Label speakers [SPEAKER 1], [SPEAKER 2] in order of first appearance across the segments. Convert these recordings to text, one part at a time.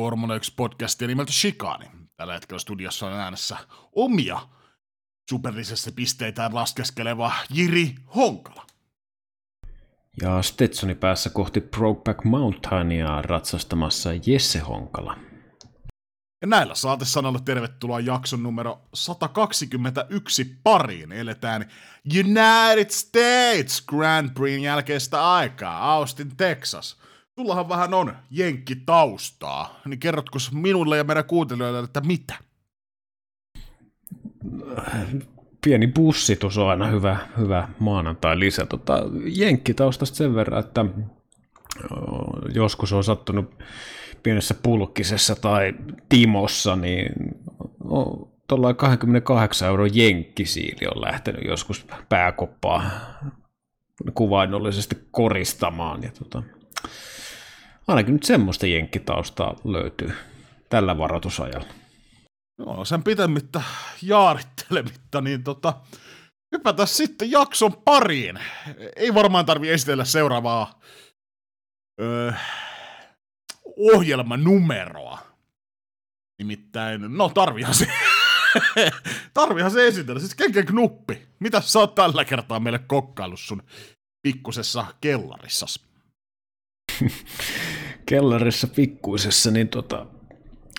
[SPEAKER 1] Formula 1-podcastia nimeltä Shikani. Tällä hetkellä studiossa on äänessä omia superlisessä pisteitään laskeskeleva Jiri Honkala.
[SPEAKER 2] Ja Stetsoni päässä kohti Brokeback Mountainia ratsastamassa Jesse Honkala.
[SPEAKER 1] Ja näillä saatesanoilla tervetuloa jakson numero 121 pariin. Eletään United States Grand Prix jälkeistä aikaa, Austin, Texas. Sullahan vähän on jenkki taustaa, niin kerrotko minulle ja meidän kuuntelijoille, että mitä?
[SPEAKER 2] Pieni bussitus on aina hyvä, hyvä maanantai-lisä. Tota, jenkkitaustasta sen verran, että joskus on sattunut pienessä pulkkisessa tai Timossa, niin tuollainen 28 euro jenkkisiili on lähtenyt joskus pääkoppaa kuvainnollisesti koristamaan. Ja tota, ainakin nyt semmoista jenkkitaustaa löytyy tällä varoitusajalla.
[SPEAKER 1] No, sen pitemmittä jaarittelemitta, niin tota, hypätä sitten jakson pariin. Ei varmaan tarvi esitellä seuraavaa öö, ohjelmanumeroa. Nimittäin, no tarvihan se, tarvihan se esitellä. Siis Kenken Knuppi, mitä sä oot tällä kertaa meille kokkaillut sun pikkusessa kellarissas?
[SPEAKER 2] Kellarissa pikkuisessa, niin tota,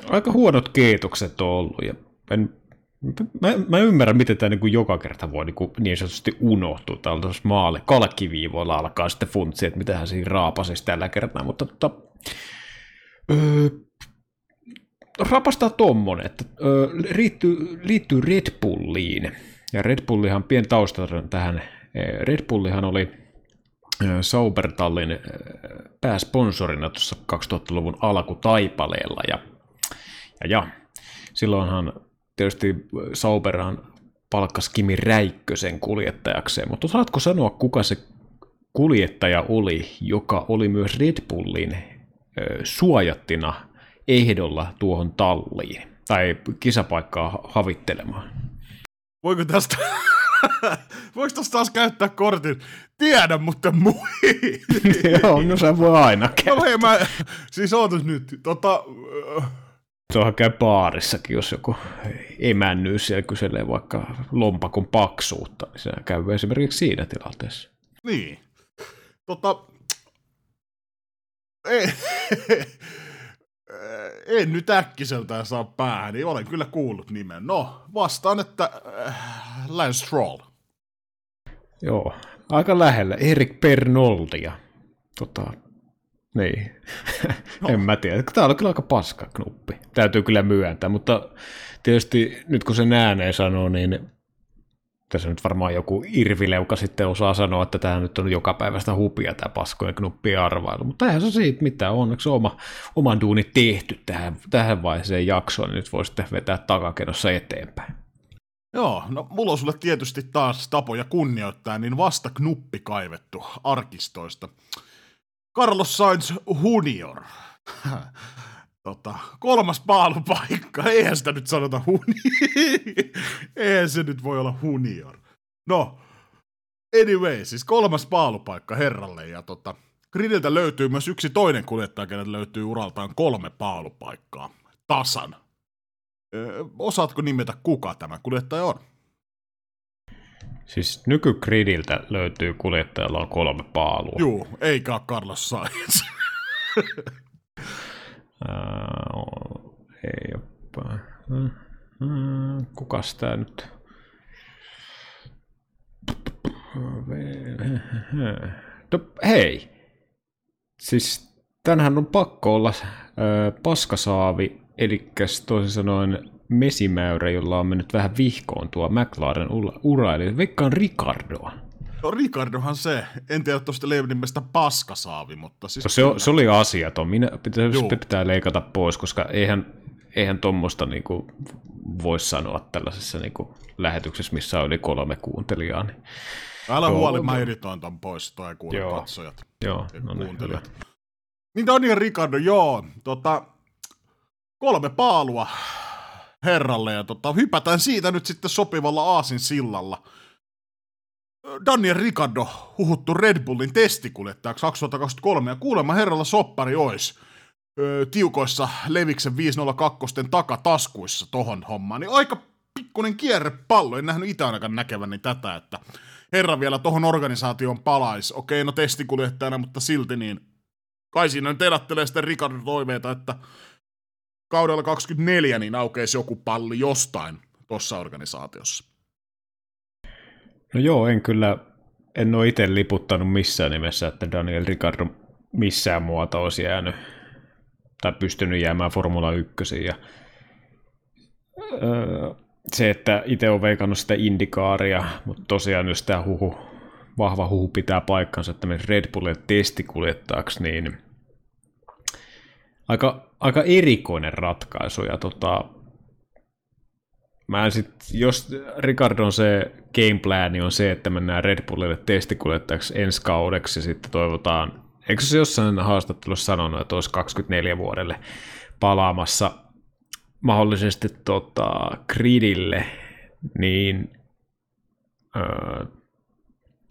[SPEAKER 2] aika huonot keitokset on ollut. Ja en, mä, mä ymmärrän, miten tämä niin joka kerta voi niin, kuin niin sanotusti unohtua. Täällä maalle kalkkiviivoilla alkaa sitten funtsia, että mitähän siinä raapasisi tällä kertaa. Mutta tota, öö, rapastaa tommonen, että öö, liittyy, liittyy Red Bulliin. Ja Red Bullihan pien taustalta tähän. Red Bullihan oli Saubertallin pääsponsorina tuossa 2000-luvun alkutaipaleella. Ja, ja, ja silloinhan tietysti Sauberhan palkkasi Kimi Räikkösen kuljettajakseen, mutta osaatko sanoa, kuka se kuljettaja oli, joka oli myös Red Bullin suojattina ehdolla tuohon talliin tai kisapaikkaa havittelemaan.
[SPEAKER 1] Voiko tästä, voiko tästä taas käyttää kortin? Tiedä, mutta mui.
[SPEAKER 2] Joo, no se voi aina käyttää.
[SPEAKER 1] No hei, mä, siis ootas nyt, tota...
[SPEAKER 2] Se onhan käy baarissakin, jos joku emännyy siellä kyselee vaikka lompakon paksuutta, niin se käy esimerkiksi siinä tilanteessa.
[SPEAKER 1] Niin. Tota, ei, en nyt äkkiseltään saa päähän, niin olen kyllä kuullut nimen. No, vastaan, että äh, Lance Stroll.
[SPEAKER 2] Joo, aika lähellä. Erik Pernoldia. Tota, niin. No. en mä tiedä. Tämä on kyllä aika paska knuppi. Täytyy kyllä myöntää, mutta tietysti nyt kun se ääneen sanoo, niin tässä nyt varmaan joku irvileuka sitten osaa sanoa, että tämä nyt on joka päivästä hupia tämä paskojen knuppien arvailu, mutta eihän se siitä mitään, onneksi oma, oman duuni tehty tähän, tähän vaiheeseen jaksoon, niin nyt voi sitten vetää takakenossa eteenpäin.
[SPEAKER 1] Joo, no mulla on sulle tietysti taas tapoja kunnioittaa, niin vasta knuppi kaivettu arkistoista. Carlos Sainz Junior. tota, kolmas paalupaikka, eihän sitä nyt sanota huni. eihän se nyt voi olla hunior. No, anyway, siis kolmas paalupaikka herralle, ja tota, Gridiltä löytyy myös yksi toinen kuljettaja, keneltä löytyy uraltaan kolme paalupaikkaa. Tasan. Ö, osaatko nimetä, kuka tämä kuljettaja on?
[SPEAKER 2] Siis nykygridiltä löytyy kuljettajalla on kolme paalua.
[SPEAKER 1] Juu, eikä Carlos Sainz.
[SPEAKER 2] Uh, ei oppa. Uh, kukas tää nyt? Hei! Siis tänhän on pakko olla äh, paskasaavi, eli toisin sanoen mesimäyrä, jolla on mennyt vähän vihkoon tuo McLaren ura, eli veikkaan Ricardoa.
[SPEAKER 1] No Ricardohan se, en tiedä tuosta nimestä paskasaavi, mutta siis...
[SPEAKER 2] No, se, se oli asiaton, minä pitää, pitää leikata pois, koska eihän, eihän tuommoista niinku voisi sanoa tällaisessa niinku lähetyksessä, missä oli kolme kuuntelijaa. Niin...
[SPEAKER 1] Älä joo, huoli, mä editoin ton pois, toi kuule joo. katsojat.
[SPEAKER 2] Joo, no niin.
[SPEAKER 1] Niin Daniel Ricardo, joo, tota, kolme paalua herralle, ja tota, hypätään siitä nyt sitten sopivalla aasin sillalla – Daniel Ricardo huhuttu Red Bullin testikuljettajaksi 2023 ja kuulemma herralla soppari ois ö, tiukoissa Leviksen 502 takataskuissa tohon hommaan, niin aika pikkuinen kierrepallo, en nähnyt itse ainakaan näkeväni tätä, että herra vielä tohon organisaation palaisi. Okei, no testikuljettajana, mutta silti niin kai siinä nyt elättelee sitten Ricardo toiveita, että kaudella 24 niin aukeisi joku palli jostain tuossa organisaatiossa.
[SPEAKER 2] No joo, en kyllä, en ole itse liputtanut missään nimessä, että Daniel Ricardo missään muoto olisi jäänyt tai pystynyt jäämään Formula 1. Ja, öö, se, että itse on veikannut sitä indikaaria, mutta tosiaan jos tämä huhu, vahva huhu pitää paikkansa, että menisi Red Bullin testikuljettajaksi, niin aika, aika erikoinen ratkaisu. Ja tota, mä sit, jos Ricardo on se game on se, että mennään Red Bullille testikuljettajaksi ensi kaudeksi ja sitten toivotaan, eikö se jossain haastattelussa sanonut, että olisi 24 vuodelle palaamassa mahdollisesti tota, gridille, niin öö,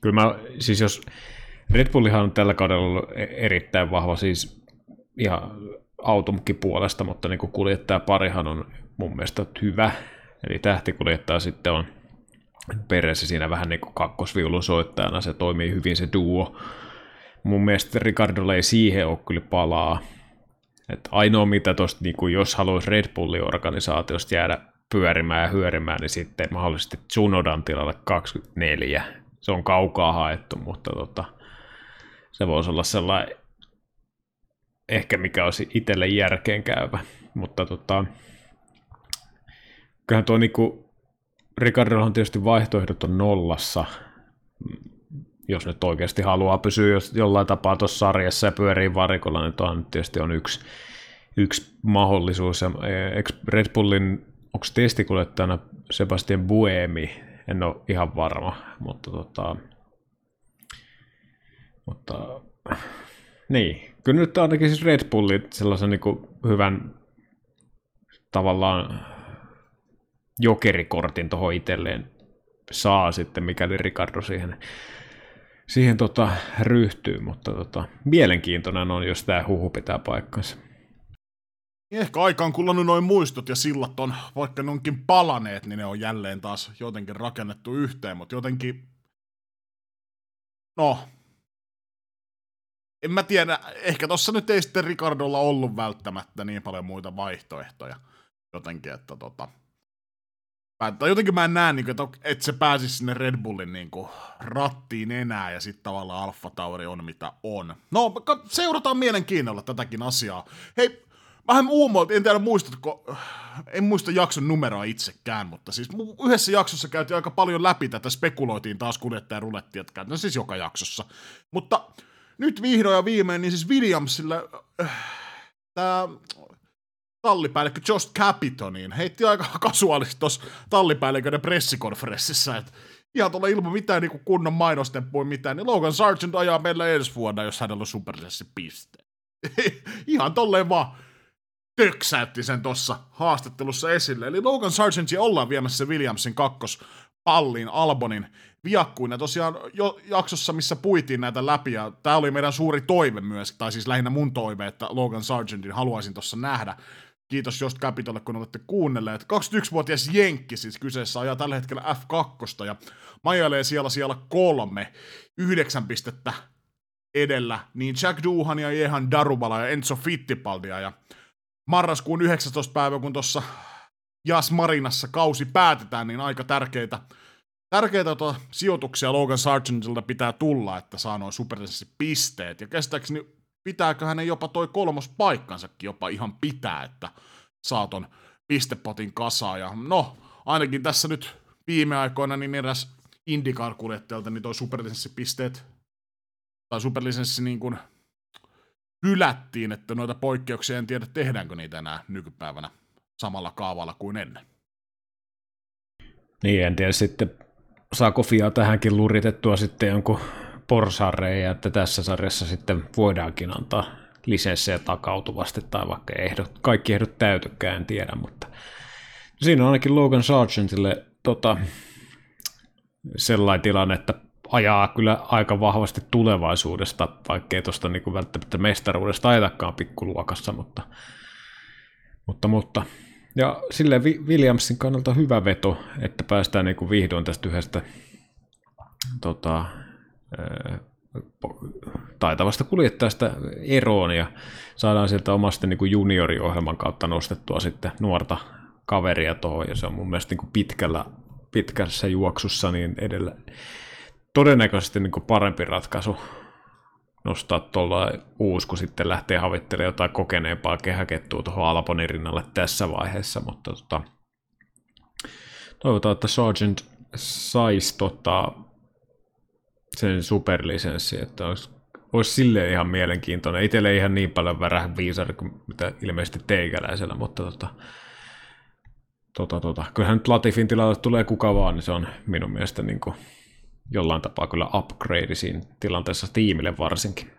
[SPEAKER 2] kyllä mä, siis jos Red Bullihan on tällä kaudella ollut e- erittäin vahva siis ihan automkin puolesta, mutta niin kuljettaja parihan on mun mielestä hyvä, eli tähtikuljettaja sitten on perässä siinä vähän niin kuin kakkosviulun soittajana, se toimii hyvin se duo. Mun mielestä Ricardo ei siihen ole kyllä palaa, et ainoa mitä tuosta, niin jos haluaisi Red Bullin organisaatiosta jäädä pyörimään ja hyörimään, niin sitten mahdollisesti Tsunodan tilalle 24. Se on kaukaa haettu, mutta tota, se voisi olla sellainen ehkä mikä olisi itselle järkeen käyvä. Mutta tota, kyllähän tuo niinku, Ricardo on tietysti vaihtoehdot on nollassa, jos nyt oikeasti haluaa pysyä jollain tapaa tuossa sarjassa ja pyörii varikolla, niin tuo tietysti on yksi, yksi mahdollisuus. Ja e, Red Bullin, onko testikuljettajana Sebastian Buemi? En ole ihan varma, mutta tota, mutta niin, kyllä nyt ainakin siis Red Bulli sellaisen niin hyvän tavallaan jokerikortin tuohon itselleen saa sitten, mikäli Ricardo siihen siihen tota, ryhtyy, mutta tota, mielenkiintoinen on, jos tämä huhu pitää paikkansa.
[SPEAKER 1] Ehkä aikaan kullannut noin muistot ja sillat on, vaikka ne onkin palaneet, niin ne on jälleen taas jotenkin rakennettu yhteen, mutta jotenkin, no, en mä tiedä, ehkä tossa nyt ei sitten Ricardolla ollut välttämättä niin paljon muita vaihtoehtoja jotenkin, että tota, tai jotenkin mä en näe, niin että, että se pääsisi sinne Red Bullin niin kuin, rattiin enää, ja sitten tavallaan Alfa Tauri on mitä on. No, seurataan mielenkiinnolla tätäkin asiaa. Hei, vähän uumoilta, en tiedä muistatko, en muista jakson numeroa itsekään, mutta siis yhdessä jaksossa käytiin aika paljon läpi tätä, spekuloitiin taas kuljettaja rulettia, että no siis joka jaksossa. Mutta nyt vihdoin ja viimein, niin siis Williamsille äh, tämä tallipäällikkö Josh Capitoniin heitti aika kasuaalisesti tuossa tallipäälliköiden pressikonferenssissa, että ihan tuolla ilman mitään niin kunnon mainostemppuja mitään, niin Logan Sargent ajaa meillä ensi vuonna, jos hänellä on supersessi piste. ihan tolleen vaan töksäytti sen tuossa haastattelussa esille. Eli Logan Sargentia ollaan viemässä Williamsin kakkos pallin Albonin viakkuina tosiaan jo jaksossa, missä puitiin näitä läpi, ja tämä oli meidän suuri toive myös, tai siis lähinnä mun toive, että Logan Sargentin haluaisin tuossa nähdä. Kiitos Just Capitolle, kun olette kuunnelleet. 21-vuotias Jenkki siis kyseessä ajaa tällä hetkellä F2, ja majailee siellä siellä kolme, yhdeksän pistettä edellä, niin Jack Duhan ja Jehan Darubala ja Enzo Fittipaldia, ja marraskuun 19. päivä, kun tuossa Jas Marinassa kausi päätetään, niin aika tärkeitä, tärkeitä tota, sijoituksia Logan Sargentilta pitää tulla, että saa noin pisteet. Ja käsittääkseni pitääkö hänen jopa toi kolmos paikkansakin jopa ihan pitää, että saa ton pistepotin kasaa. Ja no, ainakin tässä nyt viime aikoina niin eräs IndyCar-kuljettajalta niin toi superlisenssipisteet tai superlisenssi niin kuin hylättiin, että noita poikkeuksia en tiedä tehdäänkö niitä enää nykypäivänä samalla kaavalla kuin ennen.
[SPEAKER 2] Niin, en tiedä sitten, saako FIA tähänkin luritettua sitten jonkun porsareja, että tässä sarjassa sitten voidaankin antaa lisenssejä takautuvasti tai vaikka ehdot, kaikki ehdot täytykään, en tiedä, mutta siinä on ainakin Logan Sargentille tota, sellainen tilanne, että ajaa kyllä aika vahvasti tulevaisuudesta, vaikkei tuosta niin välttämättä mestaruudesta ajatakaan pikkuluokassa, mutta, mutta, mutta. Ja sille Williamsin kannalta hyvä veto, että päästään niin vihdoin tästä yhdestä tota, taitavasta kuljettajasta eroon ja saadaan sieltä omasta niin kuin junioriohjelman kautta nostettua sitten nuorta kaveria tuohon. Ja se on mun mielestä niin kuin pitkällä, pitkässä juoksussa niin edellä todennäköisesti niin kuin parempi ratkaisu nostaa tuolla uusi, kun sitten lähtee havittelemaan jotain kokeneempaa kehäkettua tuohon Alponin rinnalle tässä vaiheessa, mutta tota, toivotaan, että Sargent saisi tota, sen superlisenssi, että olisi, olisi silleen ihan mielenkiintoinen. Itselle ihan niin paljon värähän viisari kuin mitä ilmeisesti teikäläisellä, mutta tota, tota, tota, kyllähän nyt Latifin tilalle tulee kuka vaan, niin se on minun mielestä niin kuin jollain tapaa kyllä upgrade siinä tilanteessa tiimille varsinkin.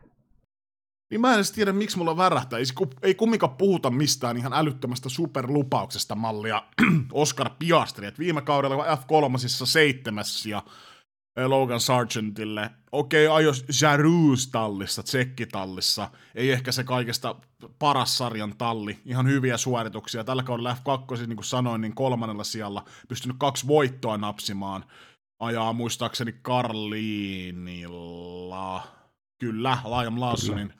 [SPEAKER 1] Niin mä en edes tiedä, miksi mulla värähtää. Ei, ei kumminkaan puhuta mistään ihan älyttömästä superlupauksesta mallia Oscar Piastri. Et viime kaudella F3 seitsemäs ja Logan Sargentille. Okei, okay, ajos Jarus-tallissa, tsekkitallissa. Ei ehkä se kaikesta paras sarjan talli. Ihan hyviä suorituksia. Tällä kaudella F2, niin kuin sanoin, niin kolmannella sijalla pystynyt kaksi voittoa napsimaan ajaa muistaakseni Karliinilla, kyllä, Liam Lawsonin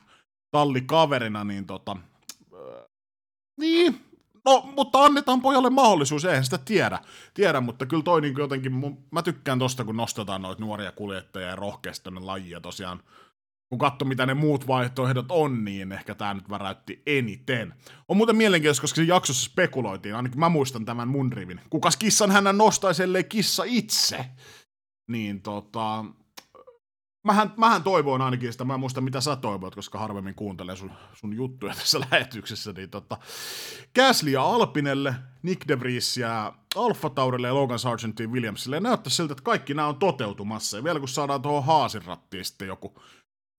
[SPEAKER 1] tallikaverina, niin tota, äh, niin, no, mutta annetaan pojalle mahdollisuus, eihän sitä tiedä, tiedä mutta kyllä toi niin jotenkin, mä tykkään tosta, kun nostetaan noita nuoria kuljettajia ja rohkeasti tonne lajia tosiaan, kun katso, mitä ne muut vaihtoehdot on, niin ehkä tämä nyt väräytti eniten. On muuten mielenkiintoista, koska se jaksossa spekuloitiin, ainakin mä muistan tämän mun rivin. Kukas kissan hän nostaisi, ellei kissa itse? Niin tota, mähän, mähän toivoin ainakin sitä, mä en muista mitä sä toivoit, koska harvemmin kuuntelen sun, sun juttuja tässä lähetyksessä, niin tota, Gasly ja Alpinelle, Nick De Vries ja Alfa Taurille ja Logan Sargentin Williamsille, ja näyttää siltä, että kaikki nämä on toteutumassa, ja vielä kun saadaan tuohon Haasin rattiin sitten joku,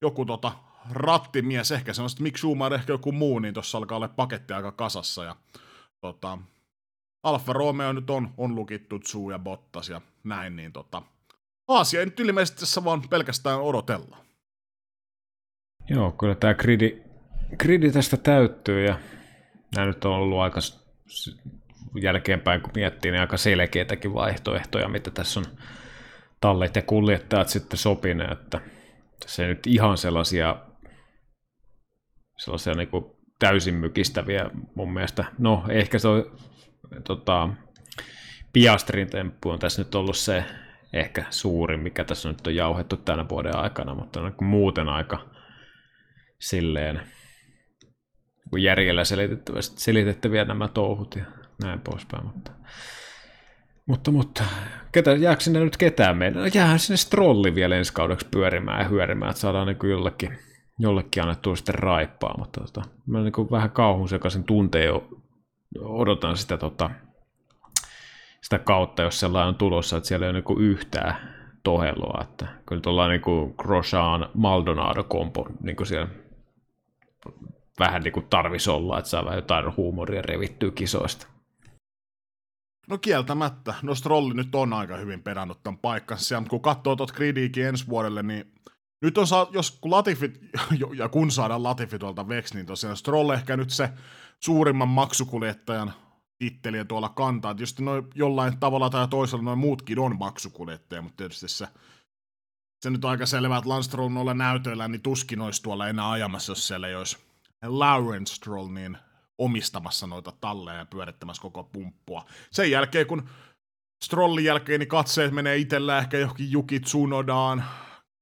[SPEAKER 1] joku tota, rattimies, ehkä se on sitten Mick Schumacher, ehkä joku muu, niin tuossa alkaa olla paketti aika kasassa, ja tota, Alfa Romeo nyt on, on lukittu Tsu ja Bottas ja näin, niin tota, Aasia ei nyt ilmeisesti tässä vaan pelkästään odotella.
[SPEAKER 2] Joo, kyllä tämä gridi, gridi tästä täyttyy ja nämä nyt on ollut aika jälkeenpäin, kun miettii, niin aika selkeitäkin vaihtoehtoja, mitä tässä on tallit ja kuljettajat sitten sopineet, että se nyt ihan sellaisia, sellaisia niin kuin täysin mykistäviä mun mielestä. No, ehkä se on tota, Piastrin temppu on tässä nyt ollut se ehkä suurin, mikä tässä nyt on jauhettu tänä vuoden aikana, mutta on muuten aika silleen järjellä selitettäviä nämä touhut ja näin poispäin. Mutta, mutta, mutta ketä, jääkö sinne nyt ketään meidän? No, jäähän sinne strolli vielä ensi kaudeksi pyörimään ja hyörimään, että saadaan niin jollekin, jollekin annettua sitten raippaa, mutta tota, mä niin vähän kauhun sekaisin tunteen odotan sitä tota, sitä kautta, jos sellainen on tulossa, että siellä ei ole niin yhtään tohelua. Että kyllä tuolla niin Grosjean Maldonado-kompo niin siellä vähän niin kuin tarvisi olla, että saa vähän jotain huumoria revittyä kisoista.
[SPEAKER 1] No kieltämättä. No Strolli nyt on aika hyvin perannut tämän paikkansa. Ja kun katsoo tuot gridiikin ensi vuodelle, niin nyt on saa, jos kun Latifit, ja kun saadaan Latifi tuolta Vex, niin tosiaan Stroll ehkä nyt se suurimman maksukuljettajan titteliä tuolla kantaa. Tietysti noin jollain tavalla tai toisella noin muutkin on maksukuljettajia, mutta tietysti se, se nyt on aika selvää, että Lance Stroll noilla näytöillä, niin tuskin olisi tuolla enää ajamassa, jos siellä ei olisi Lawrence Stroll niin omistamassa noita talleja ja pyörittämässä koko pumppua. Sen jälkeen, kun Strollin jälkeen, niin katseet menee itsellä ehkä johonkin Juki Tsunodaan,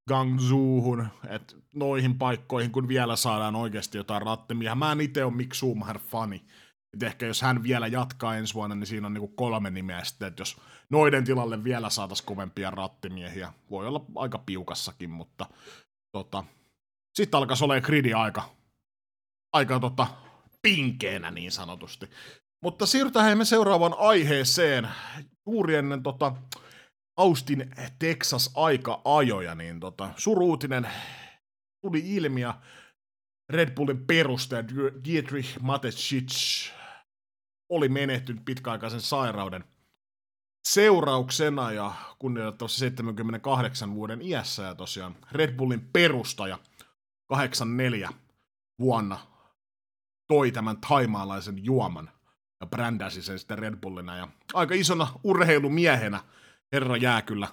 [SPEAKER 1] Gangzuuhun, että noihin paikkoihin, kun vielä saadaan oikeasti jotain rattemia. Mä en itse ole Mick Schumacher-fani, et ehkä jos hän vielä jatkaa ensi vuonna, niin siinä on niinku kolme nimeä sitten, että jos noiden tilalle vielä saataisiin kovempia rattimiehiä, voi olla aika piukassakin, mutta tota, sitten alkaisi olemaan gridi aika, aika tota, pinkeenä niin sanotusti. Mutta siirrytään me seuraavaan aiheeseen. Juuri ennen tota, Austin Texas aika-ajoja, niin tota, suruutinen tuli ilmi ja Red Bullin perustaja Dietrich Mateschitz oli menehtynyt pitkäaikaisen sairauden seurauksena ja kunnioitettavassa 78 vuoden iässä ja tosiaan Red Bullin perustaja 84 vuonna toi tämän taimaalaisen juoman ja brändäsi sen sitten Red Bullina. Ja aika isona urheilumiehenä herra jää kyllä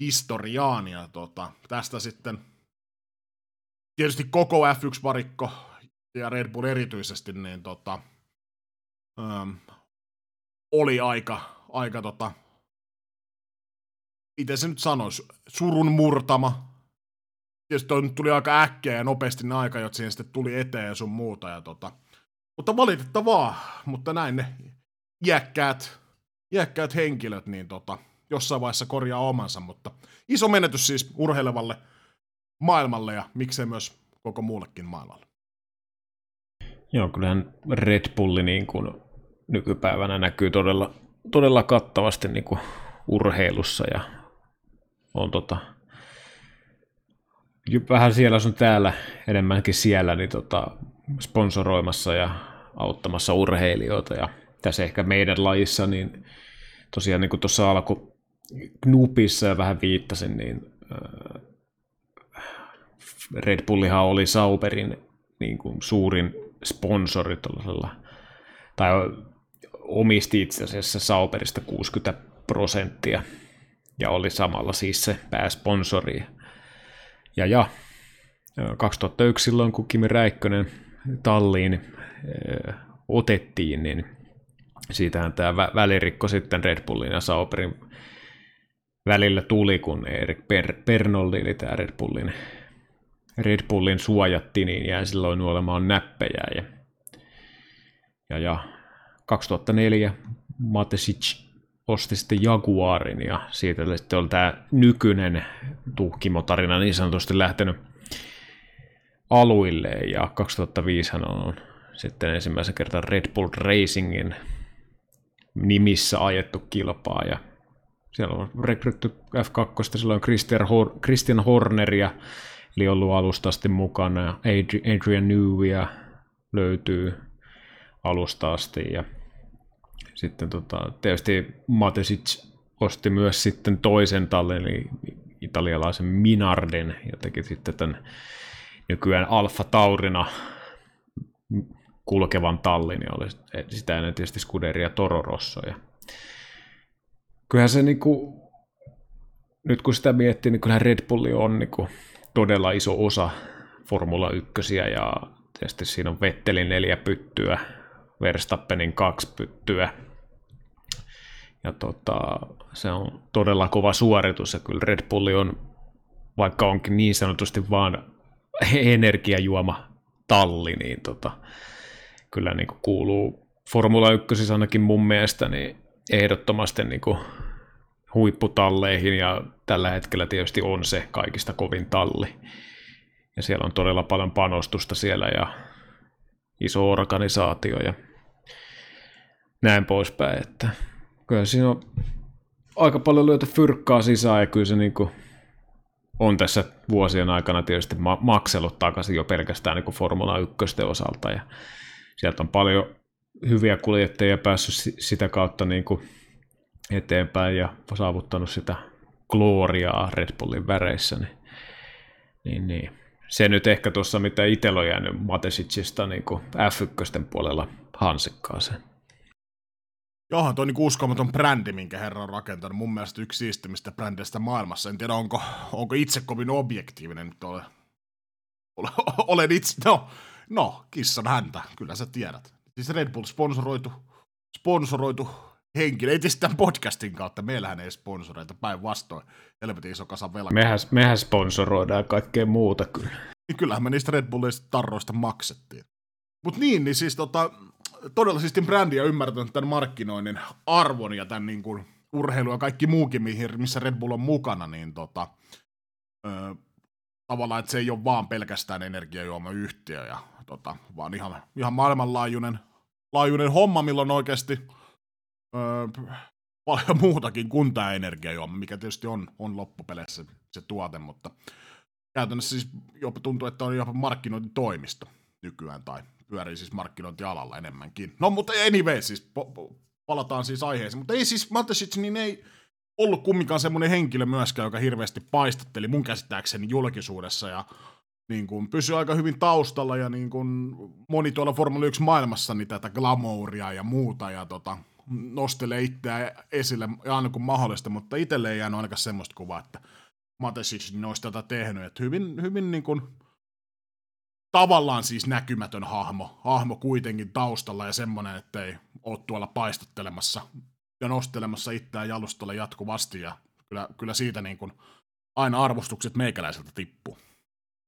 [SPEAKER 1] historiaan. Ja tota, tästä sitten tietysti koko F1-varikko ja Red Bull erityisesti, niin tota, oli aika, aika tota, miten se nyt sanoisi, surun murtama. Tietysti toi nyt tuli aika äkkiä ja nopeasti ne aika, jotka siihen sitten tuli eteen ja sun muuta. Ja tota, mutta valitettavaa, mutta näin ne iäkkäät, iäkkäät henkilöt, niin tota, jossain vaiheessa korjaa omansa, mutta iso menetys siis urheilevalle maailmalle ja miksei myös koko muullekin maailmalle.
[SPEAKER 2] Joo, kyllähän Red Bulli niin kuin nykypäivänä näkyy todella, todella kattavasti niin kuin urheilussa ja on tota, vähän siellä sun täällä, enemmänkin siellä, niin tota, sponsoroimassa ja auttamassa urheilijoita. Ja tässä ehkä meidän lajissa, niin tosiaan niin kuin tuossa alku Knupissa ja vähän viittasin, niin äh, Red Bullihan oli Sauberin niin kuin suurin sponsori tai omisti itse asiassa Sauberista 60 prosenttia ja oli samalla siis se pääsponsori. Ja, ja 2001 silloin, kun Kimi Räikkönen talliin otettiin, niin siitähän tämä välirikko sitten Red Bullin ja Sauberin välillä tuli, kun Erik per- Pernolli, eli tämä Red Bullin, Red Bullin suojatti, niin jäi silloin olemaan näppejä. Ja, ja, ja 2004 Matesic osti sitten Jaguarin ja siitä sitten on tämä nykyinen tuhkimotarina niin sanotusti lähtenyt aluille ja 2005 hän on sitten ensimmäisen kertaa Red Bull Racingin nimissä ajettu kilpaa ja siellä on rekrytty F2, silloin Christian, Hor- Christian Horneria, eli ollut alusta asti mukana, Adrian Newia löytyy alusta asti ja sitten tota, tietysti Matesic osti myös sitten toisen tallin, eli italialaisen Minardin, ja teki sitten tämän nykyään Alfa Taurina kulkevan tallin, ja oli sitä ennen tietysti Scuderia Toro Rosso. Ja kyllähän se niinku, nyt kun sitä miettii, niin kyllähän Red Bulli on niinku todella iso osa Formula 1 ja tietysti siinä on Vettelin neljä pyttyä, Verstappenin kaksi pyttyä, ja tota, se on todella kova suoritus ja kyllä Red Bulli on, vaikka onkin niin sanotusti vaan energiajuoma talli, niin tota, kyllä niin kuin kuuluu Formula 1 ainakin mun mielestä niin ehdottomasti niin kuin huipputalleihin ja tällä hetkellä tietysti on se kaikista kovin talli. Ja siellä on todella paljon panostusta siellä ja iso organisaatio ja näin poispäin, että kyllä siinä on aika paljon löytä fyrkkaa sisään ja kyllä se niin kuin on tässä vuosien aikana tietysti ma- maksellut takaisin jo pelkästään niin kuin Formula 1 osalta ja sieltä on paljon hyviä kuljettajia päässyt sitä kautta niin kuin eteenpäin ja saavuttanut sitä gloriaa Red Bullin väreissä, niin, niin, niin. se nyt ehkä tuossa, mitä itsellä on jäänyt Matesicista niin F1 puolella hansikkaaseen.
[SPEAKER 1] Johan tuo niin uskomaton brändi, minkä herra on rakentanut. Mun mielestä yksi siistimmistä brändeistä maailmassa. En tiedä, onko, onko itse kovin objektiivinen, mutta olen, olen itse, no, no, kissan häntä, kyllä sä tiedät. Siis Red Bull sponsoroitu, sponsoroitu henkilö, ei tietysti tämän podcastin kautta, meillähän ei sponsoroita, päinvastoin, helvetin iso kasa velkaa.
[SPEAKER 2] Mehän, mehän sponsoroidaan kaikkea muuta kyllä.
[SPEAKER 1] Niin kyllähän me niistä Red Bullista tarroista maksettiin. Mutta niin, niin siis tota, todella siis brändi on ymmärtänyt tämän markkinoinnin arvon ja tämän niin kuin, urheilu ja kaikki muukin, missä Red Bull on mukana, niin tota, ö, tavallaan, että se ei ole vaan pelkästään energiajuomayhtiö, ja, tota, vaan ihan, ihan maailmanlaajuinen laajuinen homma, milloin oikeasti ö, paljon muutakin kuin tämä energiajuoma, mikä tietysti on, on loppupeleissä se tuote, mutta käytännössä siis jopa tuntuu, että on jopa markkinointitoimisto nykyään tai pyörii siis markkinointialalla enemmänkin. No mutta anyway, siis po- po- palataan siis aiheeseen. Mutta ei siis Matesic, niin ei ollut kumminkaan semmoinen henkilö myöskään, joka hirveästi paistatteli mun käsittääkseni julkisuudessa ja niin kuin, pysyi aika hyvin taustalla ja niin kuin, moni tuolla Formula 1 maailmassa niin tätä glamouria ja muuta ja tota, nostelee itseään esille aina kuin mahdollista, mutta itselle ei jäänyt ainakaan semmoista kuvaa, että Matesic niin olisi tätä tehnyt. Että hyvin, hyvin niin kuin, tavallaan siis näkymätön hahmo, hahmo kuitenkin taustalla ja semmoinen, että ei ole tuolla paistattelemassa ja nostelemassa itseään jalustalle jatkuvasti ja kyllä, kyllä siitä niin kuin aina arvostukset meikäläiseltä tippuu.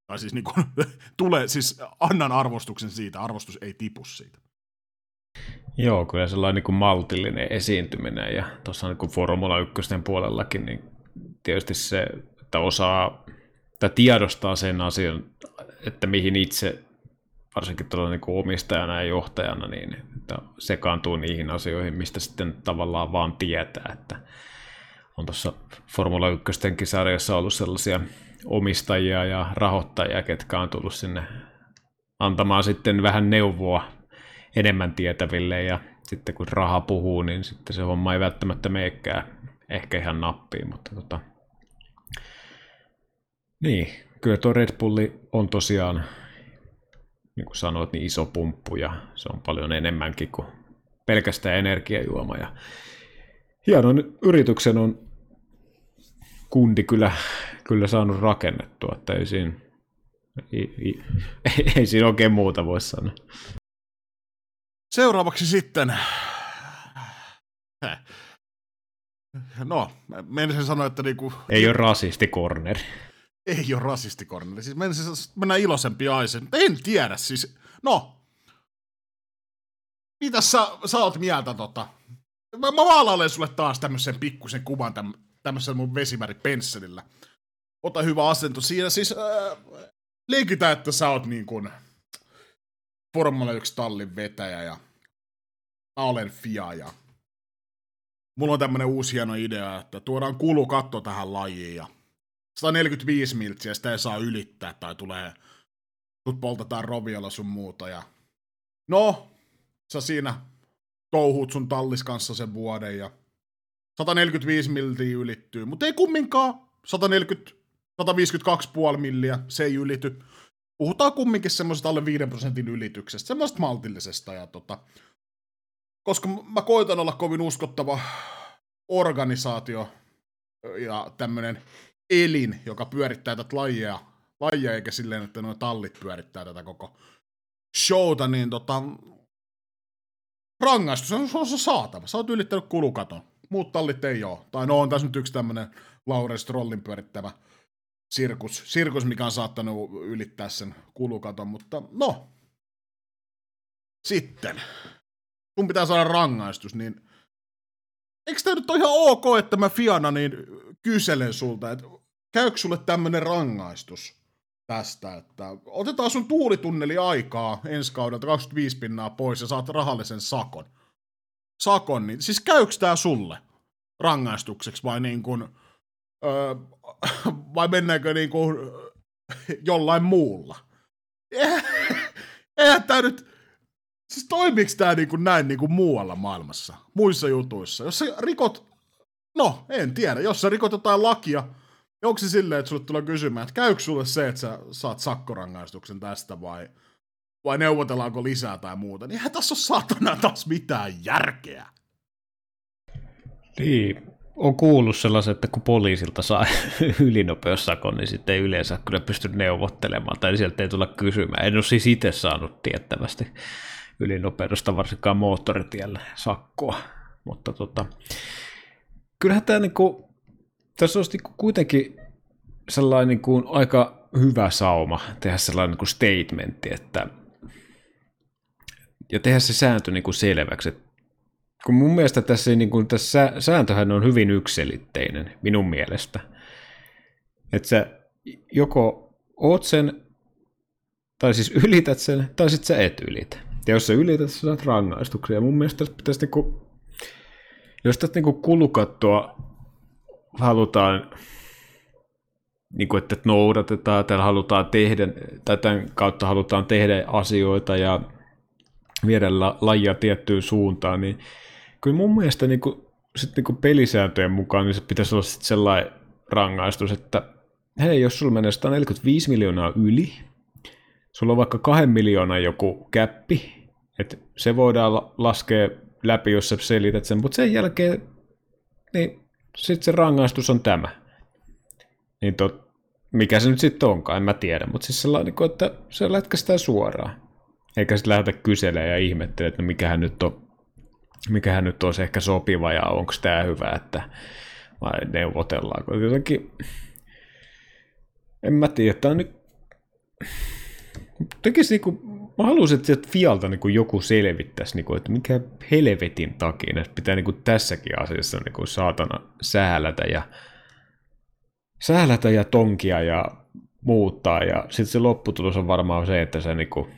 [SPEAKER 1] Tai siis niin kuin, tulee, siis annan arvostuksen siitä, arvostus ei tipu siitä.
[SPEAKER 2] Joo, kyllä sellainen niin kuin maltillinen esiintyminen ja tuossa niin kuin Formula 1 puolellakin, niin tietysti se, että osaa tai tiedostaa sen asian, että mihin itse varsinkin tuolla niin omistajana ja johtajana, niin että sekaantuu niihin asioihin, mistä sitten tavallaan vaan tietää, että on tuossa Formula 1 sarjassa ollut sellaisia omistajia ja rahoittajia, ketkä on tullut sinne antamaan sitten vähän neuvoa enemmän tietäville ja sitten kun raha puhuu, niin sitten se homma ei välttämättä meekään ehkä ihan nappiin, mutta tota... Niin, kyllä tuo Red Bulli on tosiaan, niin kuin sanoit, niin iso pumppu ja se on paljon enemmänkin kuin pelkästään energiajuoma ja hienon yrityksen on kundi kyllä, kyllä saanut rakennettua, että ei siinä, ei, ei, ei siinä oikein muuta voi sanoa.
[SPEAKER 1] Seuraavaksi sitten... No, menisin sanoa, että niinku...
[SPEAKER 2] Ei ole rasistikorner.
[SPEAKER 1] Ei ole rasistikorneri. Siis menisin mennä iloisempi aisen. En tiedä, siis... No. Mitä sä, sä oot mieltä tota? Mä, mä maalailen sulle taas tämmöisen pikkusen kuvan täm, tämmöisellä mun vesimäripensselillä. Ota hyvä asento siinä. Siis äh, leikitä, että sä oot niin kuin Formula 1 tallin vetäjä ja mä olen FIA ja mulla on tämmönen uusi hieno idea, että tuodaan kulukatto tähän lajiin ja 145 miltsiä, sitä ei saa ylittää tai tulee, sut poltetaan roviolla sun muuta ja no, sä siinä touhut sun tallis kanssa sen vuoden ja 145 miltiä ylittyy, mutta ei kumminkaan 140, 152,5 milliä, se ei ylity. Puhutaan kumminkin semmoisesta alle 5 prosentin ylityksestä, semmoista maltillisesta ja tota, koska mä koitan olla kovin uskottava organisaatio ja tämmönen elin, joka pyörittää tätä lajia, lajia eikä silleen, että nuo tallit pyörittää tätä koko showta, niin tota, rangaistus on, on saatava. Sä oot ylittänyt kulukaton. Muut tallit ei ole. Tai no on tässä nyt yksi tämmönen Lauren Strollin pyörittävä sirkus, sirkus, mikä on saattanut ylittää sen kulukaton, mutta no. Sitten sun pitää saada rangaistus, niin eikö tämä nyt ole ihan ok, että mä Fiana niin kyselen sulta, että käykö sulle tämmönen rangaistus tästä, että otetaan sun tuulitunneli aikaa ensi kaudelta 25 pinnaa pois ja saat rahallisen sakon. Sakon, niin siis käykö tää sulle rangaistukseksi vai niin kuin, öö, vai mennäänkö niin kuin jollain muulla? Eihän tää nyt, Siis toimiks tää niinku näin niinku muualla maailmassa, muissa jutuissa? Jos sä rikot, no en tiedä, jos sä rikot jotain lakia, niin onko se silleen, että sulle tulee kysymään, että käykö sulle se, että sä saat sakkorangaistuksen tästä vai, vai neuvotellaanko lisää tai muuta, niin eihän tässä ole saatana taas mitään järkeä.
[SPEAKER 2] Niin, on kuullut sellaisen, että kun poliisilta saa ylinopeussakon, niin sitten ei yleensä kyllä pysty neuvottelemaan, tai sieltä ei tulla kysymään. En ole siis itse saanut tiettävästi ylinopeudesta varsinkaan moottoritiellä sakkoa. Mutta tota, kyllähän tämä niinku, tässä olisi kuitenkin sellainen niinku aika hyvä sauma tehdä sellainen niinku statementti, että ja tehdä se sääntö niinku selväksi, että kun mun mielestä tässä, niin kuin, tässä sääntöhän on hyvin yksilitteinen minun mielestä. Että sä joko oot sen, tai siis ylität sen, tai sitten sä et ylitä. Ja jos sä ylität, sä saat rangaistuksia. Mun mielestä tässä pitäisi niinku, jos tästä niinku kulukattoa halutaan, niinku, että noudatetaan, tai halutaan tehdä, tämän kautta halutaan tehdä asioita ja viedä la, lajia tiettyyn suuntaan, niin kyllä mun mielestä niin kuin, sit niin kuin pelisääntöjen mukaan niin se pitäisi olla sit sellainen rangaistus, että hei, jos sulla menee 145 miljoonaa yli, sulla on vaikka kahden miljoonan joku käppi, että se voidaan laskea läpi, jos sä selität sen, mutta sen jälkeen niin sitten se rangaistus on tämä. Niin tot, mikä se nyt sitten onkaan, en mä tiedä, mutta siis sellainen, niin että se lätkästään suoraan. Eikä sitten lähdetä kyselemään ja ihmettelemään, että no mikähän nyt on mikähän nyt olisi ehkä sopiva ja onko tämä hyvä, että vai neuvotellaanko. Jotenkin, en mä tiedä, tämä on nyt, tekisi niinku, mä haluaisin, että Fialta niinku joku selvittäisi, niinku, että mikä helvetin takia että pitää niinku tässäkin asiassa niinku saatana säälätä ja säälätä ja tonkia ja muuttaa ja sitten se lopputulos on varmaan se, että se niinku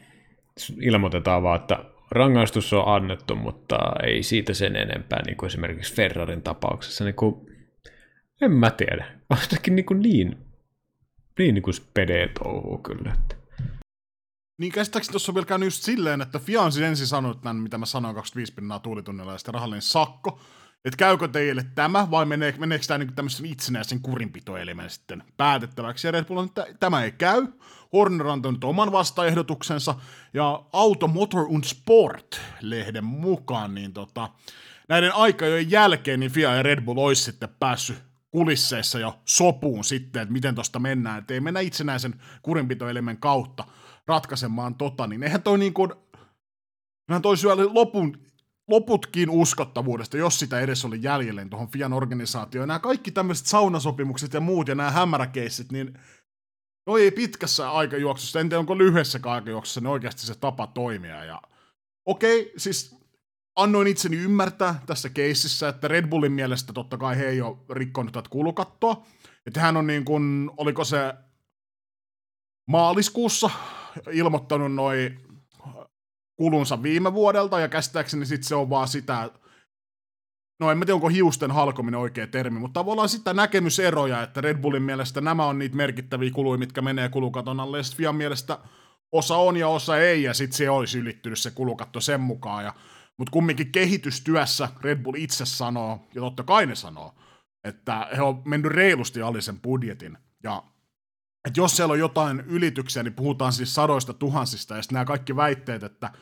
[SPEAKER 2] ilmoitetaan vaan, että rangaistus on annettu, mutta ei siitä sen enempää, niin kuin esimerkiksi Ferrarin tapauksessa. Niin kuin, en mä tiedä. On jotenkin niin, kuin niin, niin, niin kuin spedee touhuu kyllä. Että.
[SPEAKER 1] Niin käsittääkseni tuossa on vielä käynyt just silleen, että Fia on siis ensin sanonut tämän, mitä mä sanoin 25 pinnaa tuulitunnilla ja sitten rahallinen sakko. Että käykö teille tämä vai menee, meneekö tämä niin tämmöisen itsenäisen kurinpitoelimen sitten päätettäväksi. Ja Red Bull on, että tämä ei käy. Horner on antanut oman vastaehdotuksensa ja Auto Motor und Sport-lehden mukaan, niin tota, näiden aikajojen jälkeen niin FIA ja Red Bull olisi sitten päässyt kulisseissa jo sopuun sitten, että miten tosta mennään, että ei mennä itsenäisen kurinpitoelimen kautta ratkaisemaan tota, niin eihän toi niin kuin, eihän toi syö lopun, loputkin uskottavuudesta, jos sitä edes oli jäljellä tuohon FIAN organisaatioon. Nämä kaikki tämmöiset saunasopimukset ja muut ja nämä hämäräkeissit, niin No ei pitkässä aikajuoksussa, en tiedä onko lyhyessä aikajuoksussa ne oikeasti se tapa toimia. Ja okei, siis annoin itseni ymmärtää tässä keississä, että Red Bullin mielestä totta kai he ei ole rikkonut tätä kulukattoa. Että hän on niin kuin, oliko se maaliskuussa ilmoittanut noin kulunsa viime vuodelta, ja käsittääkseni sitten se on vaan sitä, no en mä tiedä onko hiusten halkominen oikea termi, mutta tavallaan sitä näkemyseroja, että Red Bullin mielestä nämä on niitä merkittäviä kuluja, mitkä menee kulukaton alle, ja Fian mielestä osa on ja osa ei, ja sitten se olisi ylittynyt se kulukatto sen mukaan, ja, mutta kumminkin kehitystyössä Red Bull itse sanoo, ja totta kai ne sanoo, että he on mennyt reilusti alle sen budjetin, ja että jos siellä on jotain ylityksiä, niin puhutaan siis sadoista tuhansista, ja sitten nämä kaikki väitteet, että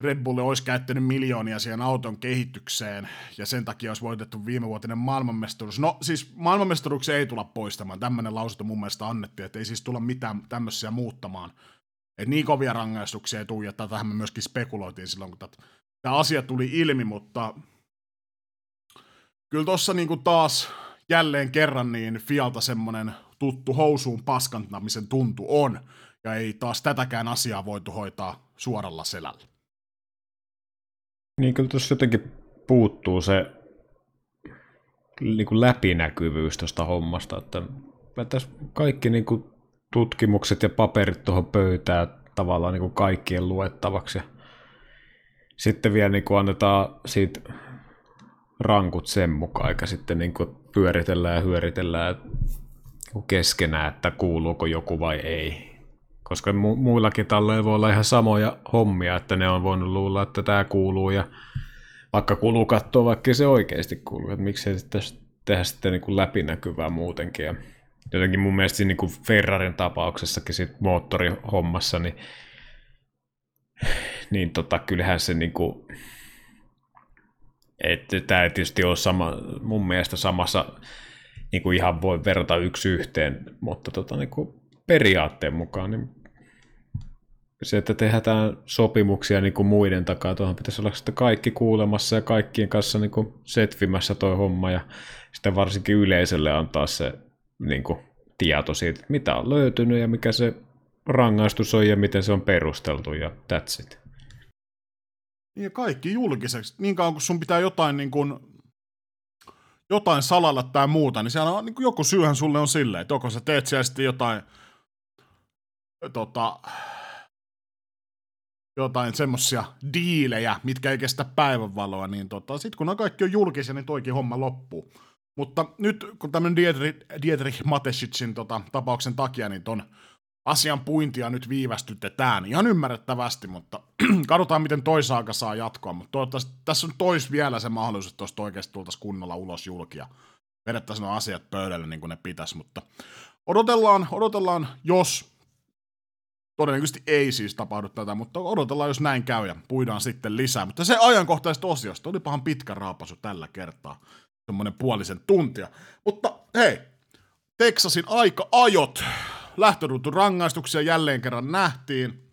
[SPEAKER 1] Red Bull olisi käyttänyt miljoonia siihen auton kehitykseen, ja sen takia olisi voitettu viimevuotinen maailmanmestaruus. No siis maailmanmestaruuksia ei tulla poistamaan, tämmöinen lausunto mun mielestä annettiin, että ei siis tulla mitään tämmöisiä muuttamaan. Että niin kovia rangaistuksia ei tule, ja tätähän me myöskin spekuloitiin silloin, kun tämä asia tuli ilmi, mutta kyllä tuossa niinku taas jälleen kerran niin Fialta semmoinen tuttu housuun paskantamisen tuntu on, ja ei taas tätäkään asiaa voitu hoitaa suoralla selällä.
[SPEAKER 2] Niin kyllä tuossa jotenkin puuttuu se niin kuin läpinäkyvyys tuosta hommasta, että tässä kaikki niin kuin tutkimukset ja paperit tuohon pöytään tavallaan niin kuin kaikkien luettavaksi. Sitten vielä niin kuin annetaan siitä rankut sen mukaan, eikä sitten niin kuin pyöritellään ja hyöritellään keskenään, että kuuluuko joku vai ei. Koska mu- muillakin talleilla voi olla ihan samoja hommia, että ne on voinut luulla, että tämä kuuluu ja vaikka kuuluu katsoa, vaikka se oikeasti kuuluu. Että miksei sitten tehdä sitten niin kuin läpinäkyvää muutenkin. Ja jotenkin mun mielestä niin kuin Ferrarin tapauksessakin sit moottorihommassa, niin, niin tota, kyllähän se niin kuin, että tämä ei tietysti ole sama, mun mielestä samassa, niin kuin ihan voi verrata yksi yhteen, mutta tota, niin kuin periaatteen mukaan, niin se, että tehdään sopimuksia niin kuin muiden takaa, tuohon pitäisi olla sitten kaikki kuulemassa ja kaikkien kanssa niin kuin setvimässä toi homma ja sitten varsinkin yleisölle antaa se niin kuin, tieto siitä, mitä on löytynyt ja mikä se rangaistus on ja miten se on perusteltu ja that's it.
[SPEAKER 1] Ja kaikki julkiseksi. Niin kauan kun sun pitää jotain, niin kuin, jotain salalla tai muuta, niin siellä on niin joku syyhän sulle on silleen, että joko sä teet siellä sitten jotain tota, jotain semmosia diilejä, mitkä ei kestä päivänvaloa, niin tota, sit kun ne kaikki on julkisia, niin toikin homma loppuu. Mutta nyt kun tämmönen Dietrich, Dietrich Matesicin tota, tapauksen takia, niin ton asian puintia nyt viivästytetään. Ihan ymmärrettävästi, mutta katsotaan, miten toi saaka saa jatkoa. Mutta toivottavasti tässä on tois vielä se mahdollisuus, että tuosta oikeasti tultaisiin kunnolla ulos julkia. Vedettäisiin nuo asiat pöydälle niin kuin ne pitäisi, mutta odotellaan, odotellaan, jos Todennäköisesti ei siis tapahdu tätä, mutta odotellaan, jos näin käy ja puidaan sitten lisää. Mutta se ajankohtaisesta osiosta oli pahan pitkä raapasu tällä kertaa. Semmoinen puolisen tuntia. Mutta hei, Texasin aika-ajot. Lähtöruutu rangaistuksia jälleen kerran nähtiin.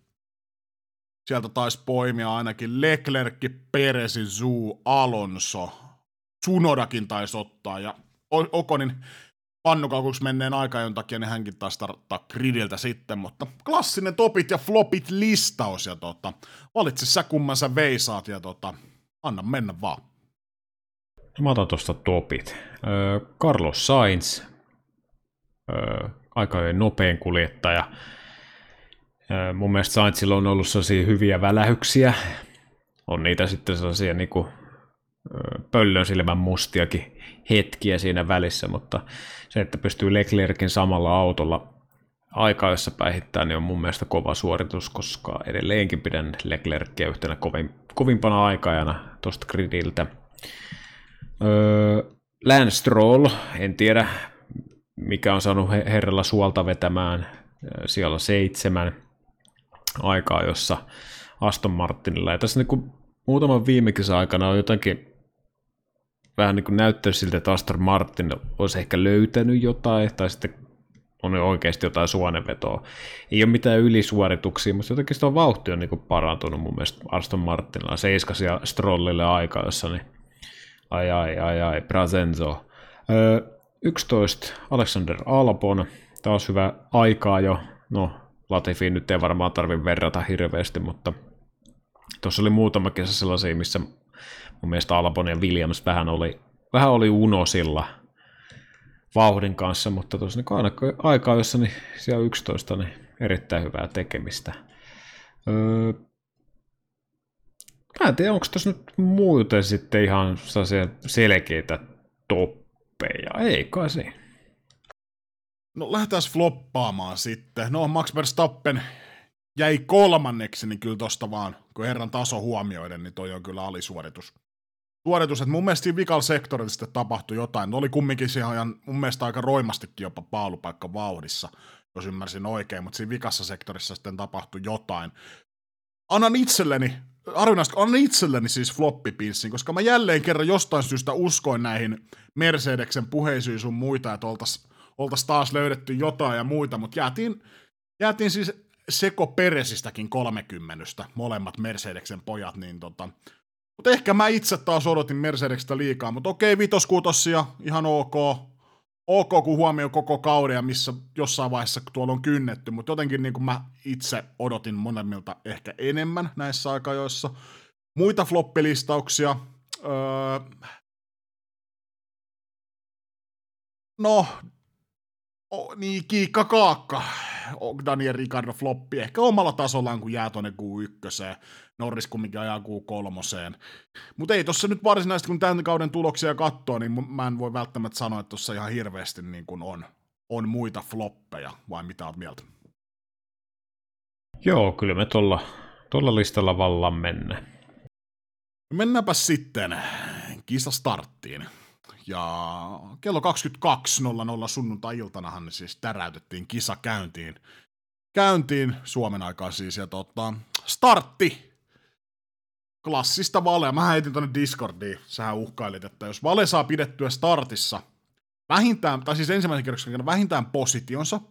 [SPEAKER 1] Sieltä taisi poimia ainakin Leclerc, Peresi, Zuu, Alonso. Tsunodakin taisi ottaa ja Okonin pannukaukuksi menneen aikajon takia, niin hänkin taas starttaa gridiltä sitten, mutta klassinen topit ja flopit listaus, ja tota, valitse sä kumman sä veisaat, ja tota, anna mennä vaan.
[SPEAKER 2] Mä otan tuosta topit. Carlos Sainz, aikajojen nopein kuljettaja. Mun mielestä Sainzilla on ollut sellaisia hyviä välähyksiä. On niitä sitten sellaisia niinku pöllön silmän mustiakin hetkiä siinä välissä, mutta se, että pystyy Leclerkin samalla autolla aikaessa päihittää, niin on mun mielestä kova suoritus, koska edelleenkin pidän Leclerkia yhtenä kovin, kovimpana aikajana tuosta gridiltä. Öö, Lance Stroll, en tiedä mikä on saanut herralla suolta vetämään siellä seitsemän aikaa, jossa Aston Martinilla. Ja tässä niin muutaman viime aikana on jotenkin vähän niin kuin näyttäisi siltä, että Aston Martin olisi ehkä löytänyt jotain, tai sitten on oikeasti jotain suonenvetoa. Ei ole mitään ylisuorituksia, mutta jotenkin sitä vauhti on niin kuin parantunut mun mielestä Aston Martinilla. Seiskas ja Strollille aika, jossa niin ai ai ai ai, Brazenzo. Öö, 11 Alexander Albon, taas hyvä aikaa jo. No, Latifiin nyt ei varmaan tarvitse verrata hirveästi, mutta tuossa oli muutama kesä sellaisia, missä mun mielestä Albon ja Williams vähän oli, vähän oli unosilla vauhdin kanssa, mutta tuossa niin aikaa, jossa niin siellä 11, niin erittäin hyvää tekemistä. Öö, mä en tiedä, onko tässä nyt muuten sitten ihan selkeitä toppeja, ei kai se.
[SPEAKER 1] No lähdetään floppaamaan sitten. No Max Verstappen jäi kolmanneksi, niin kyllä tosta vaan, kun herran taso huomioiden, niin toi on kyllä alisuoritus suoritus, että mun mielestä siinä vikal sektorilla sitten tapahtui jotain. Ne oli kumminkin ihan mun mielestä aika roimastikin jopa paalupaikka vauhdissa, jos ymmärsin oikein, mutta siinä vikassa sektorissa sitten tapahtui jotain. Annan itselleni, harvinaisesti, annan itselleni siis floppipinssin, koska mä jälleen kerran jostain syystä uskoin näihin Mercedeksen puheisiin sun muita, että oltaisiin oltais taas löydetty jotain ja muita, mutta jäätiin, jäätiin siis Seko Peresistäkin 30, molemmat Mercedeksen pojat, niin tota, mutta ehkä mä itse taas odotin Mercedeksestä liikaa, mutta okei, vitoskuutossia, ihan ok. Ok, kun huomioon koko kauden ja missä jossain vaiheessa tuolla on kynnetty, mutta jotenkin niin kuin mä itse odotin monemmilta ehkä enemmän näissä aikajoissa. Muita floppilistauksia. Öö... No, o, niin Kiikka Kaakka, Daniel Ricardo floppi, ehkä omalla tasollaan, kun jää tuonne Q1. Norris kumminkin ajaa Q3. Mutta ei tuossa nyt varsinaisesti, kun tämän kauden tuloksia katsoo, niin mä en voi välttämättä sanoa, että tuossa ihan hirveästi niin kuin on, on muita floppeja, vai mitä oot mieltä?
[SPEAKER 2] Joo, kyllä me tuolla, tuolla listalla vallan mennä.
[SPEAKER 1] Mennäänpä sitten kisastarttiin. Ja kello 22.00 sunnuntai-iltanahan siis täräytettiin kisa käyntiin. Käyntiin Suomen aikaa siis, ja tota, startti klassista valea. Mä heitin tonne Discordiin, sähän uhkailit, että jos vale saa pidettyä startissa vähintään, tai siis ensimmäisen kierroksen vähintään positionsa,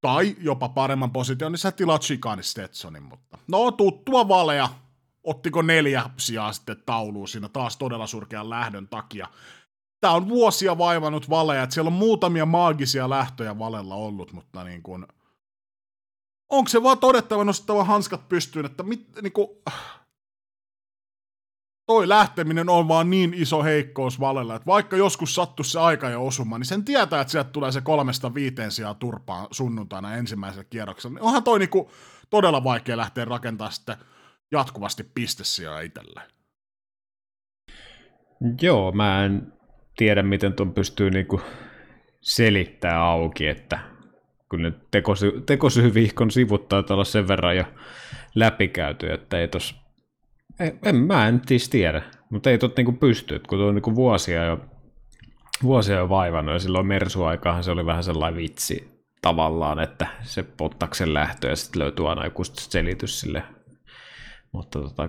[SPEAKER 1] tai jopa paremman position, niin sä tilaat Chicani Stetsonin, mutta no tuttua valea, ottiko neljä sijaa sitten tauluun siinä taas todella surkean lähdön takia. Tää on vuosia vaivannut valeja, että siellä on muutamia maagisia lähtöjä valella ollut, mutta niin kuin, onko se vaan todettava nostettava hanskat pystyyn, että mit, niinku, toi lähteminen on vaan niin iso heikkous Valella, että vaikka joskus sattuisi se aika jo osumaan, niin sen tietää, että sieltä tulee se kolmesta viiteen sijaa turpaan sunnuntaina ensimmäisellä kierroksella. Niin onhan toi niinku todella vaikea lähteä rakentamaan sitten jatkuvasti pistesijaa itselleen.
[SPEAKER 2] Joo, mä en tiedä, miten tuon pystyy niinku selittää auki, että kyllä ne tekosy, tekosyvihkon sivut taitaa olla sen verran jo läpikäyty, että ei tos, en, mä en siis tiedä, mutta ei tot niinku pysty, kun tuo on niinku vuosia jo, vuosia jo vaivannut ja silloin Mersu-aikahan se oli vähän sellainen vitsi tavallaan, että se pottaksen lähtö ja sitten löytyy aina joku selitys sille, mutta tota,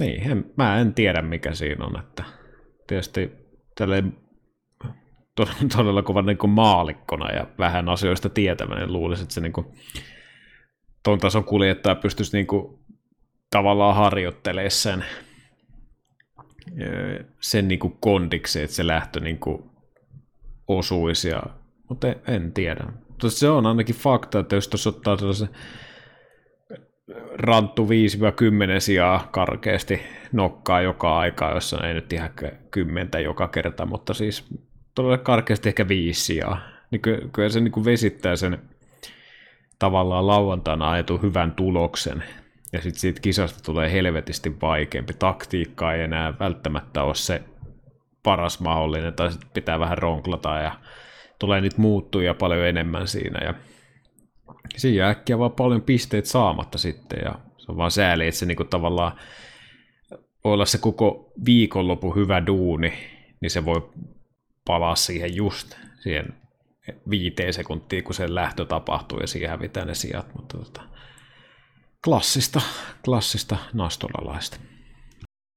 [SPEAKER 2] niin, en, mä en tiedä mikä siinä on, että tietysti tälleen todella, todella kovan niin maalikkona ja vähän asioista tietävän, niin luulisin, että se niin kuin, ton tason kuljettaja pystyisi niin kuin, tavallaan harjoittelemaan sen, sen niin kuin kondiksi, että se lähtö niin kuin, osuisi, ja, mutta en, en tiedä. Mutta se on ainakin fakta, että jos tuossa ottaa sellaisen ranttu 5-10 sijaa karkeasti nokkaa joka aika, jossa ei nyt ihan kymmentä joka kerta, mutta siis todella karkeasti ehkä viisi sijaa. Niin ky- kyllä se niin kuin vesittää sen tavallaan lauantaina ajetun hyvän tuloksen. Ja sitten siitä kisasta tulee helvetisti vaikeampi. Taktiikka ei enää välttämättä ole se paras mahdollinen, tai sitten pitää vähän ronklata ja tulee nyt muuttuja paljon enemmän siinä. Ja siinä äkkiä vaan paljon pisteet saamatta sitten, ja se on vaan sääli, että se niinku tavallaan voi olla se koko viikonloppu hyvä duuni, niin se voi palaa siihen just siihen viiteen sekuntiin, kun se lähtö tapahtuu ja siihen hävitään ne sijat, mutta tota, klassista, klassista nastolalaista.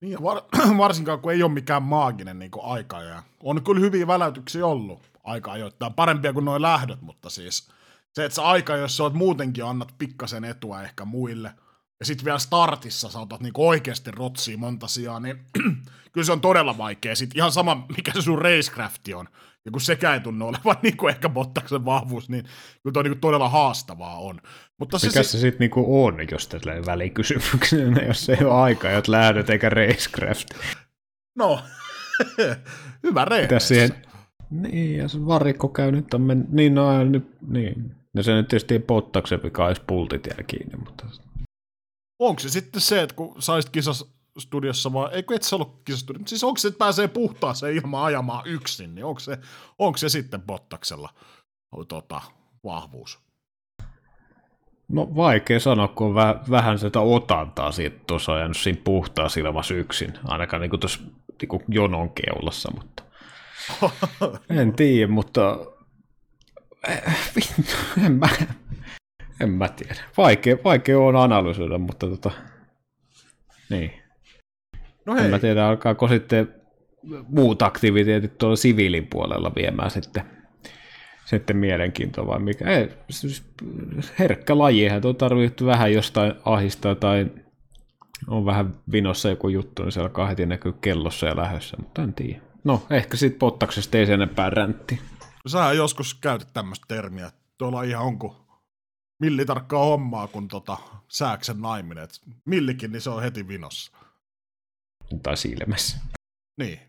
[SPEAKER 1] Niin, var, varsinkaan kun ei ole mikään maaginen niin aika. Ja on kyllä hyviä väläytyksiä ollut aika ajoittain, parempia kuin noin lähdöt, mutta siis se, että sä aika, jos sä oot muutenkin annat pikkasen etua ehkä muille, ja sitten vielä startissa sä otat niinku oikeasti rotsia monta sijaa, niin kyllä se on todella vaikea. Sitten ihan sama, mikä se sun racecrafti on. Ja kun sekään ei tunnu olevan niin kuin ehkä Bottaksen vahvuus, niin kyllä toi niin todella haastavaa on.
[SPEAKER 2] Mutta se, Mikä se, se sitten niinku on, jos tällä välikysymyksenä, jos ei ole aikaa, että lähdet eikä racecraft?
[SPEAKER 1] No, hyvä reissu.
[SPEAKER 2] siihen... Niin, ja se varikko käy nyt on men... Niin, no, nyt, niin. No se nyt tietysti ei Bottaksen vika edes pultit jää kiinni, mutta...
[SPEAKER 1] Onko se sitten se, että kun saisit kisas studiossa vai, eikö et sä ollut kisastudiossa, siis onko se, että pääsee puhtaaseen ilman ajamaan yksin, niin onko se, onko se sitten Bottaksella tota, vahvuus?
[SPEAKER 2] No vaikea sanoa, kun on väh, vähän sitä otantaa siitä tuossa ajanut siinä puhtaa ilmassa yksin, ainakaan niin tuossa niin jonon keulassa, mutta en tiedä, mutta en mä, en mä tiedä. Vaikea, vaikea on analysoida, mutta tota, niin. No hei. En mä tiedä, alkaako sitten muut aktiviteetit tuolla siviilin puolella viemään sitten, sitten mielenkiintoa vai mikä. Ei, siis herkkä laji, eihän tuo tarvitse vähän jostain ahistaa tai on vähän vinossa joku juttu, niin se alkaa heti näkyy kellossa ja lähdössä, mutta en tiedä. No, ehkä sitten pottaksesta ei sen enempää räntti.
[SPEAKER 1] Sä joskus käytät tämmöistä termiä, tuolla ihan onko millitarkkaa hommaa, kun tota, sääksen naiminen. Et millikin, niin se on heti vinossa.
[SPEAKER 2] Tai silmässä.
[SPEAKER 1] Niin.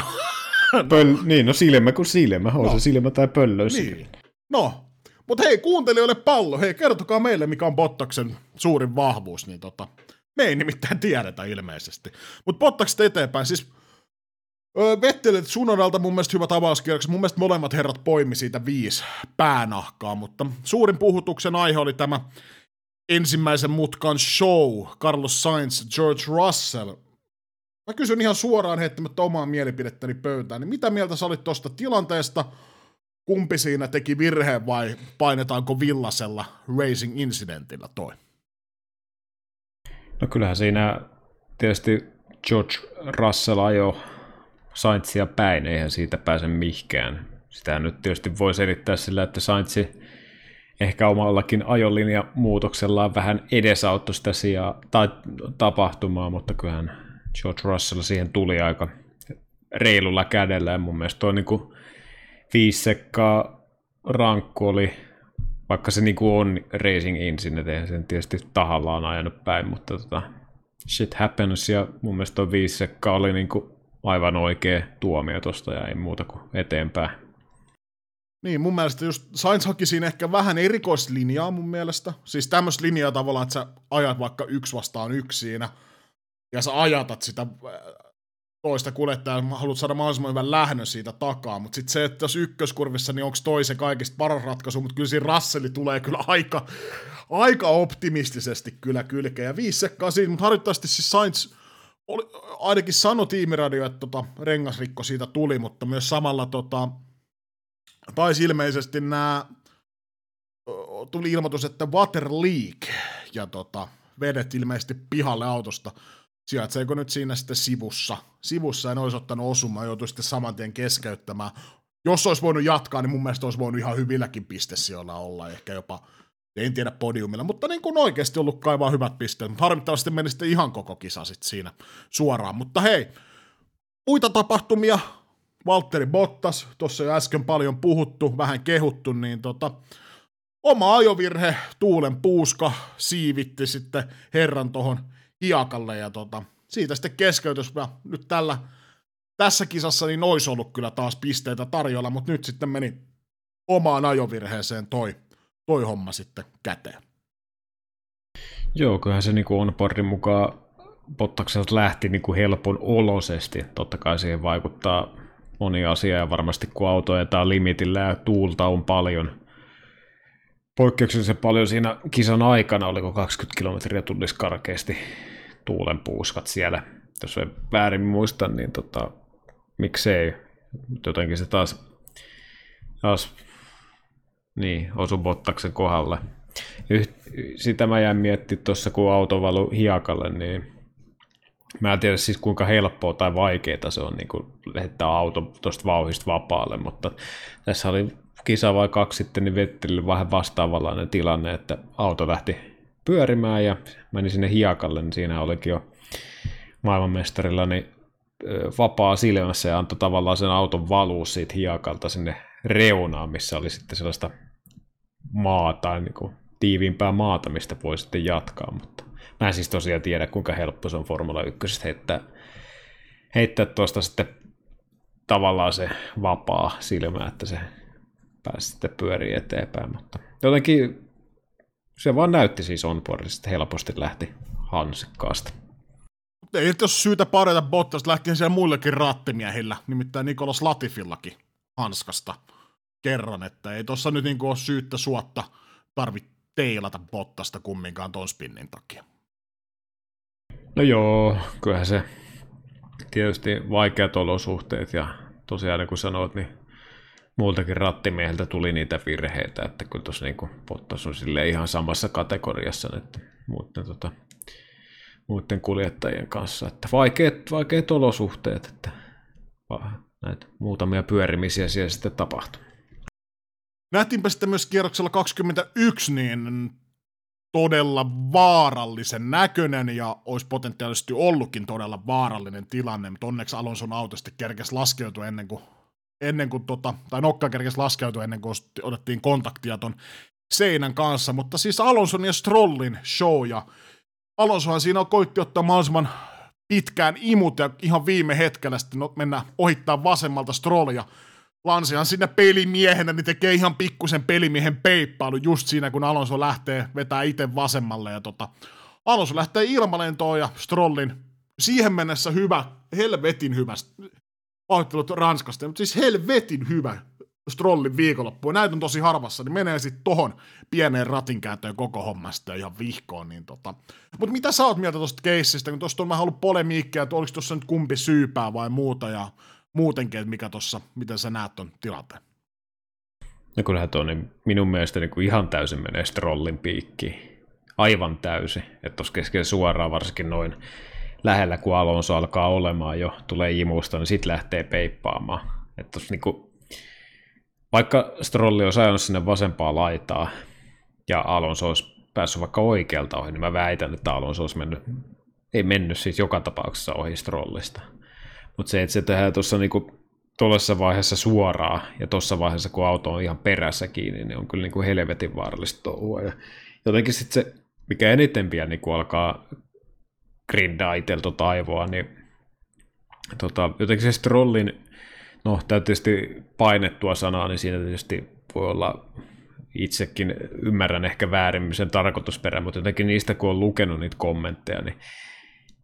[SPEAKER 2] Pöl, niin, no silmä kuin silmä. On no. se silmä tai pöllö niin.
[SPEAKER 1] No, mutta hei, kuuntelijoille pallo. Hei, kertokaa meille, mikä on Bottaksen suurin vahvuus. Niin tota, me ei nimittäin tiedetä ilmeisesti. Mutta Bottaksesta eteenpäin, siis Vettelet Sunodalta mun mielestä hyvä avauskierros. Mun mielestä molemmat herrat poimi siitä viisi päänahkaa, mutta suurin puhutuksen aihe oli tämä ensimmäisen mutkan show, Carlos Sainz, George Russell. Mä kysyn ihan suoraan heittämättä omaa mielipidettäni pöytään, niin mitä mieltä sä olit tuosta tilanteesta? Kumpi siinä teki virheen vai painetaanko villasella racing incidentillä toi?
[SPEAKER 2] No kyllähän siinä tietysti George Russell ajoi Saintsia päin, eihän siitä pääse mihkään. Sitä nyt tietysti voi selittää sillä, että Saintsi ehkä omallakin ajolinja muutoksellaan vähän edesauttoi sitä sijaa, tai tapahtumaa, mutta kyllähän George Russell siihen tuli aika reilulla kädellä, ja mun mielestä tuo niin viisi sekkaa rankku oli, vaikka se niin on racing incident, eihän sen tietysti tahallaan ajanut päin, mutta tota, shit happens, ja mun mielestä tuo viisi sekkaa oli niin kuin aivan oikea tuomio tuosta ja ei muuta kuin eteenpäin.
[SPEAKER 1] Niin, mun mielestä just Sainz haki siinä ehkä vähän erikoislinjaa mun mielestä. Siis tämmöistä linjaa tavallaan, että sä ajat vaikka yksi vastaan yksi siinä, ja sä ajatat sitä äh, toista kuljettajaa, haluat saada mahdollisimman hyvän lähnön siitä takaa, mutta sitten se, että jos ykköskurvissa, niin onko toisen kaikista paras ratkaisu, mutta kyllä siinä Rasseli tulee kyllä aika, aika optimistisesti kyllä kylkeen, ja viisi sekkaa siinä, mutta harjoittavasti siis Sainz oli, ainakin sanoi tiimiradio, että tota, rengasrikko siitä tuli, mutta myös samalla tota, taisi ilmeisesti nämä, tuli ilmoitus, että water leak, ja tota, vedet ilmeisesti pihalle autosta, sijaitseeko nyt siinä sitten sivussa, sivussa en olisi ottanut osumaan, joutui sitten saman tien keskeyttämään. Jos olisi voinut jatkaa, niin mun mielestä olisi voinut ihan hyvilläkin pistesijoilla olla, ehkä jopa, en tiedä podiumilla, mutta niin kuin oikeasti ollut kaivaa hyvät pisteet, mutta harmittavasti meni sitten ihan koko kisa sitten siinä suoraan, mutta hei, muita tapahtumia, Valtteri Bottas, tuossa jo äsken paljon puhuttu, vähän kehuttu, niin tota, oma ajovirhe, tuulen puuska, siivitti sitten herran tuohon hiakalle ja tota, siitä sitten keskeytys. Ja nyt tällä, tässä kisassa niin olisi ollut kyllä taas pisteitä tarjolla, mutta nyt sitten meni omaan ajovirheeseen toi, toi homma sitten käteen.
[SPEAKER 2] Joo, kyllähän se niin on parin mukaan Bottakselta lähti niin kuin helpon olosesti. Totta kai siihen vaikuttaa moni asia ja varmasti kun auto ajetaan limitillä ja tuulta on paljon, poikkeuksellisen paljon siinä kisan aikana, oliko 20 kilometriä tunnissa karkeasti tuulen puuskat siellä. Jos ei väärin muista, niin tota, miksei. Jotenkin se taas, taas niin, osu Bottaksen kohdalle. Yht, sitä mä jäin miettimään tuossa, kun auto valu hiakalle, niin mä en tiedä siis kuinka helppoa tai vaikeaa se on niin lähettää auto tuosta vauhista vapaalle, mutta tässä oli kisa vai kaksi sitten, niin Vettelille vähän vastaavanlainen tilanne, että auto lähti pyörimään ja meni sinne hiakalle, niin siinä olikin jo maailmanmestarilla niin vapaa silmässä ja antoi tavallaan sen auton valua siitä hiakalta sinne reunaan, missä oli sitten sellaista maata, niin kuin tiiviimpää maata, mistä voi sitten jatkaa, mutta mä en siis tosiaan tiedä, kuinka helppo se on Formula 1 heittää, heittää tuosta sitten tavallaan se vapaa silmä, että se pääsi sitten pyörii eteenpäin, mutta jotenkin se vaan näytti siis onboardista, että helposti lähti hansikkaasta.
[SPEAKER 1] Ei nyt ole syytä parjata Bottas, lähti siellä muillekin rattimiehillä, nimittäin Nikolas Latifillakin hanskasta kerran, että ei tuossa nyt niin ole syyttä suotta tarvitse teilata Bottasta kumminkaan ton spinnin takia.
[SPEAKER 2] No joo, kyllähän se tietysti vaikeat olosuhteet ja tosiaan niin kuin sanoit, niin muultakin rattimieheltä tuli niitä virheitä, että kyllä tuossa niin Bottas on sille ihan samassa kategoriassa nyt muiden, tota, muiden kuljettajien kanssa, että vaikeat, vaikeat olosuhteet, että näitä muutamia pyörimisiä siellä sitten tapahtui.
[SPEAKER 1] Nähtiinpä sitten myös kierroksella 21, niin todella vaarallisen näköinen ja olisi potentiaalisesti ollutkin todella vaarallinen tilanne, mutta onneksi Alonson auto sitten kerkesi laskeutua ennen kuin ennen kuin tota, tai nokka kerkesi laskeutua ennen kuin otettiin kontaktia ton seinän kanssa, mutta siis Alonson ja Strollin show, ja Alonsohan siinä koitti ottaa mahdollisimman pitkään imut, ja ihan viime hetkellä sitten no, mennä ohittaa vasemmalta Strollia. Lansihan sinne pelimiehenä, niin tekee ihan pikkusen pelimiehen peippailu just siinä, kun Alonso lähtee vetää itse vasemmalle, ja tota, Alonso lähtee ilmalentoon, ja Strollin siihen mennessä hyvä, helvetin hyvä pahoittelut Ranskasta, mutta siis helvetin hyvä Strollin viikonloppu. Näitä on tosi harvassa, niin menee sitten tohon pieneen ratinkääntöön koko hommasta ihan vihkoon. Niin tota. Mutta mitä sä oot mieltä tuosta keissistä, kun tuosta on vähän ollut polemiikkia, että oliko tuossa nyt kumpi syypää vai muuta ja muutenkin, että mikä tuossa, miten sä näet ton tilanteen?
[SPEAKER 2] No kyllähän tuo niin minun mielestä niin kuin ihan täysin menee Strollin piikki. Aivan täysin. Että tuossa keskellä suoraan varsinkin noin lähellä, kun Alonso alkaa olemaan jo, tulee imusta, niin sitten lähtee peippaamaan. Että niinku, vaikka Strolli on ajanut sinne vasempaa laitaa ja Alonso olisi päässyt vaikka oikealta ohi, niin mä väitän, että Alonso olisi mennyt, ei mennyt siis joka tapauksessa ohi Strollista. Mutta se, että se tehdään tuossa niinku tuollaisessa vaiheessa suoraan ja tuossa vaiheessa, kun auto on ihan perässä kiinni, niin on kyllä niinku helvetin vaarallista touhua. Ja jotenkin sitten se, mikä eniten vielä niin alkaa grindaa itsellä tota aivoa, niin tota, jotenkin se Strollin, no tämä tietysti painettua sanaa, niin siinä tietysti voi olla itsekin ymmärrän ehkä väärin sen tarkoitusperän, mutta jotenkin niistä kun on lukenut niitä kommentteja, niin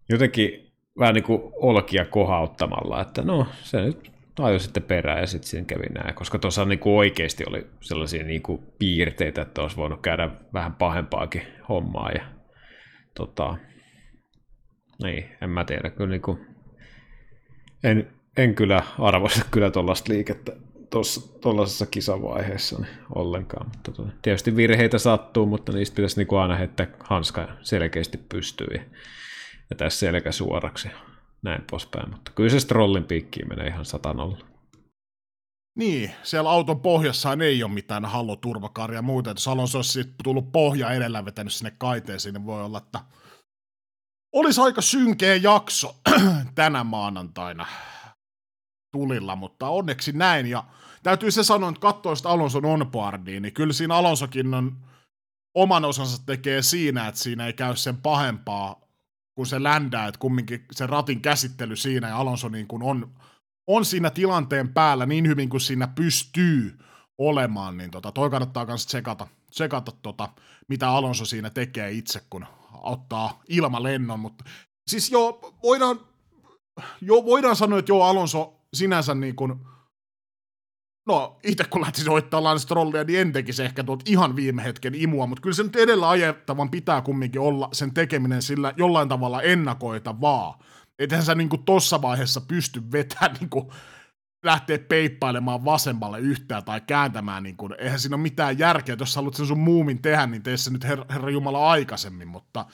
[SPEAKER 2] jotenkin vähän niin kuin olkia kohauttamalla, että no se nyt ajoi sitten perään ja sitten siinä kävi näin, koska tuossa niin kuin oikeasti oli sellaisia niin kuin piirteitä, että olisi voinut käydä vähän pahempaakin hommaa ja tota, niin, en mä tiedä, kyllä niin kuin, en, en kyllä arvosta kyllä tuollaista liikettä tuollaisessa kisavaiheessa niin ollenkaan. Mutta tuota, tietysti virheitä sattuu, mutta niistä pitäisi niin kuin aina heittää hanska selkeästi pystyy tässä selkä suoraksi ja näin poispäin. Mutta kyllä se strollin piikkiin menee ihan satanolla.
[SPEAKER 1] Niin, siellä auton pohjassa ei ole mitään halloturvakaria muuta. Jos Alonso olisi tullut pohja edellä vetänyt sinne kaiteeseen, niin voi olla, että olisi aika synkeä jakso tänä maanantaina tulilla, mutta onneksi näin. Ja täytyy se sanoa, että katsoo sitä Alonson onboardia, niin kyllä siinä Alonsokin on oman osansa tekee siinä, että siinä ei käy sen pahempaa, kun se ländää, että kumminkin se ratin käsittely siinä ja Alonso niin kuin on, on siinä tilanteen päällä niin hyvin kuin siinä pystyy olemaan, niin tota, toi kannattaa myös tsekata, tsekata tota, mitä Alonso siinä tekee itse, kun ottaa ilmalennon, mutta siis joo, voidaan, joo, voidaan sanoa, että joo, Alonso sinänsä niin kuin, no itse kun lähti soittaa Lance Strollia, niin en tekisi ehkä tuot ihan viime hetken imua, mutta kyllä se nyt edellä ajettavan pitää kumminkin olla sen tekeminen sillä jollain tavalla ennakoitavaa. Ethän sä niinku tossa vaiheessa pysty vetämään niinku lähteä peippailemaan vasemmalle yhtään tai kääntämään, niin kuin, eihän siinä ole mitään järkeä, jos sä haluat sen sun muumin tehdä, niin tee se nyt her- Herra Jumala aikaisemmin, mutta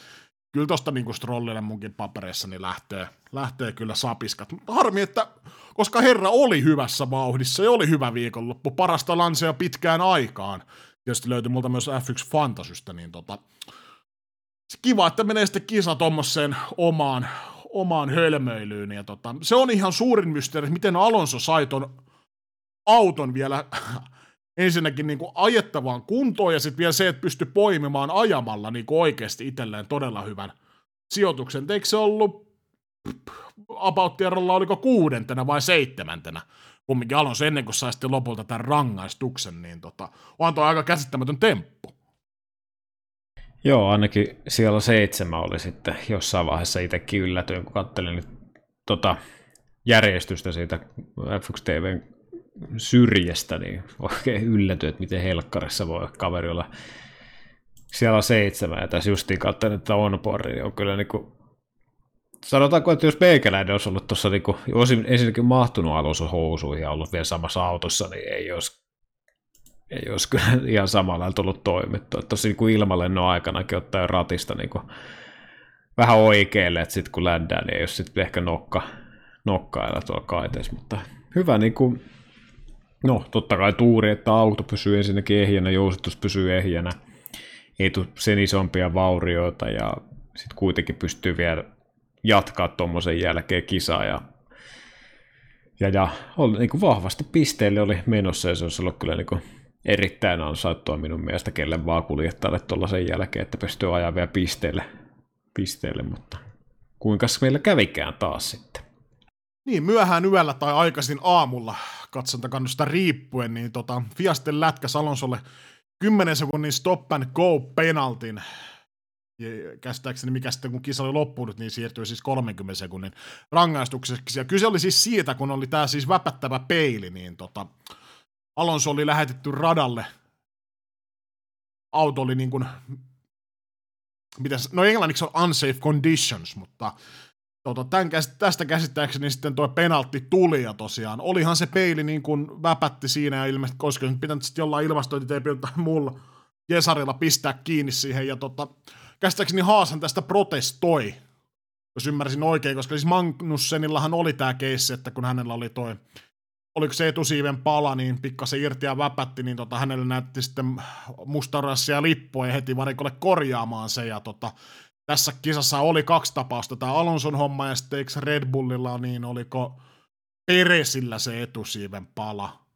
[SPEAKER 1] kyllä tosta niin Strollille munkin papereissa niin lähtee, lähtee kyllä sapiskat. Mutta harmi, että koska herra oli hyvässä vauhdissa ja oli hyvä viikonloppu, parasta lansea pitkään aikaan. Tietysti löytyi multa myös F1 Fantasystä, niin tota, kiva, että menee sitten kisa tuommoiseen omaan, omaan hölmöilyyn. Ja tota, se on ihan suurin mysteeri, miten Alonso sai ton auton vielä ensinnäkin niin kuin ajettavaan kuntoon ja sitten vielä se, että pystyi poimimaan ajamalla niin kuin oikeasti itselleen todella hyvän sijoituksen. Eikö se ollut about oliko kuudentena vai seitsemäntenä, kumminkin Alonso ennen kuin sai sitten lopulta tämän rangaistuksen, niin tota, on toi aika käsittämätön temppu.
[SPEAKER 2] Joo, ainakin siellä seitsemän oli sitten jossain vaiheessa itsekin yllätyin, kun katselin tota, järjestystä siitä F1 TVn syrjästä, niin oikein yllätyin, että miten helkkarissa voi kaveri olla siellä seitsemän, ja tässä justiin katsoin, että onboardi niin on kyllä niin kuin sanotaanko, että jos meikäläinen olisi ollut tuossa, niin olisi ensinnäkin mahtunut alussa housuihin ja ollut vielä samassa autossa, niin ei olisi, ei olisi kyllä ihan samalla tullut toimittua. Tuossa niin ilmalennon aikanakin ottaa ratista niin kuin vähän oikealle, että sitten kun ländää, niin ei ole sitten ehkä nokka, nokkailla tuolla kaiteessa, mutta hyvä niin kuin, no totta kai tuuri, että auto pysyy ensinnäkin ehjänä, jousitus pysyy ehjänä, ei tule sen isompia vaurioita ja sitten kuitenkin pystyy vielä jatkaa tuommoisen jälkeen kisaa ja, ja, ja oli, niin kuin vahvasti pisteelle oli menossa ja se olisi ollut kyllä niin kuin erittäin ansaittua minun mielestä kelle vaan kuljettajalle tuollaisen jälkeen, että pystyy ajaa vielä pisteelle, pisteelle mutta kuinka meillä kävikään taas sitten.
[SPEAKER 1] Niin, myöhään yöllä tai aikaisin aamulla katsontakannusta riippuen, niin tota, Fiasten lätkä Salonsolle 10 sekunnin stop and go penaltin käsittääkseni mikä sitten kun kisa oli loppunut, niin siirtyi siis 30 sekunnin rangaistukseksi. Ja kyse oli siis siitä, kun oli tämä siis väpättävä peili, niin tota, Alonso oli lähetetty radalle. Auto oli niin kuin, mitäs, no englanniksi on unsafe conditions, mutta tota, tämän, tästä käsittääkseni sitten tuo penaltti tuli ja tosiaan olihan se peili niin kuin väpätti siinä ja ilmeisesti, koska nyt pitänyt sitten jollain ilmastointiteipillä tai muulla Jesarilla pistää kiinni siihen ja tota, käsittääkseni Haasan tästä protestoi, jos ymmärsin oikein, koska siis Magnussenillahan oli tämä keissi, että kun hänellä oli toi, oliko se etusiiven pala, niin pikkasen irti ja väpätti, niin tota, hänelle näytti sitten mustarassia lippua ja heti varikolle korjaamaan se, ja tota, tässä kisassa oli kaksi tapausta, tämä Alonson homma ja sitten eikö Red Bullilla, niin oliko Peresillä se etusiiven pala,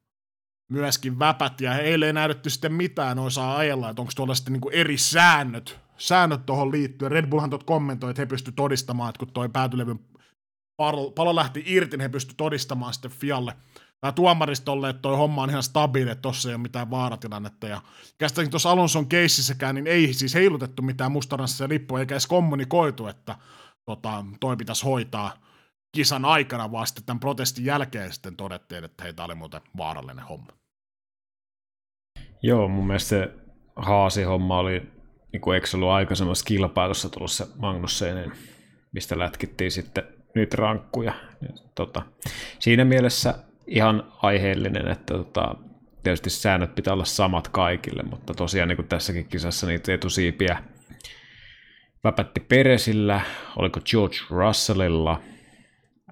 [SPEAKER 1] myöskin väpät, ja heille ei näytetty sitten mitään osaa ajella, että onko tuolla sitten niin eri säännöt säännöt tuohon liittyen. Red Bullhan tuot kommentoi, että he pystyivät todistamaan, että kun toi päätylevyn palo, lähti irti, niin he pystyivät todistamaan sitten Fialle tai tuomaristolle, että toi homma on ihan stabiili, että tossa ei ole mitään vaaratilannetta. Ja käsittääkin tuossa Alonson keississäkään, niin ei siis heilutettu mitään mustaranssia lippua, eikä edes kommunikoitu, että tota, toi pitäisi hoitaa kisan aikana, vaan sitten tämän protestin jälkeen sitten todettiin, että heitä oli muuten vaarallinen homma.
[SPEAKER 2] Joo, mun mielestä se Haasi-homma oli, niin kuin eikö ollut aikaisemmassa kilpailussa tullut se Magnusseinen, mistä lätkittiin sitten nyt rankkuja. Tota, siinä mielessä ihan aiheellinen, että tota, tietysti säännöt pitää olla samat kaikille, mutta tosiaan niin kuin tässäkin kisassa niitä etusiipiä väpätti Peresillä, oliko George Russellilla,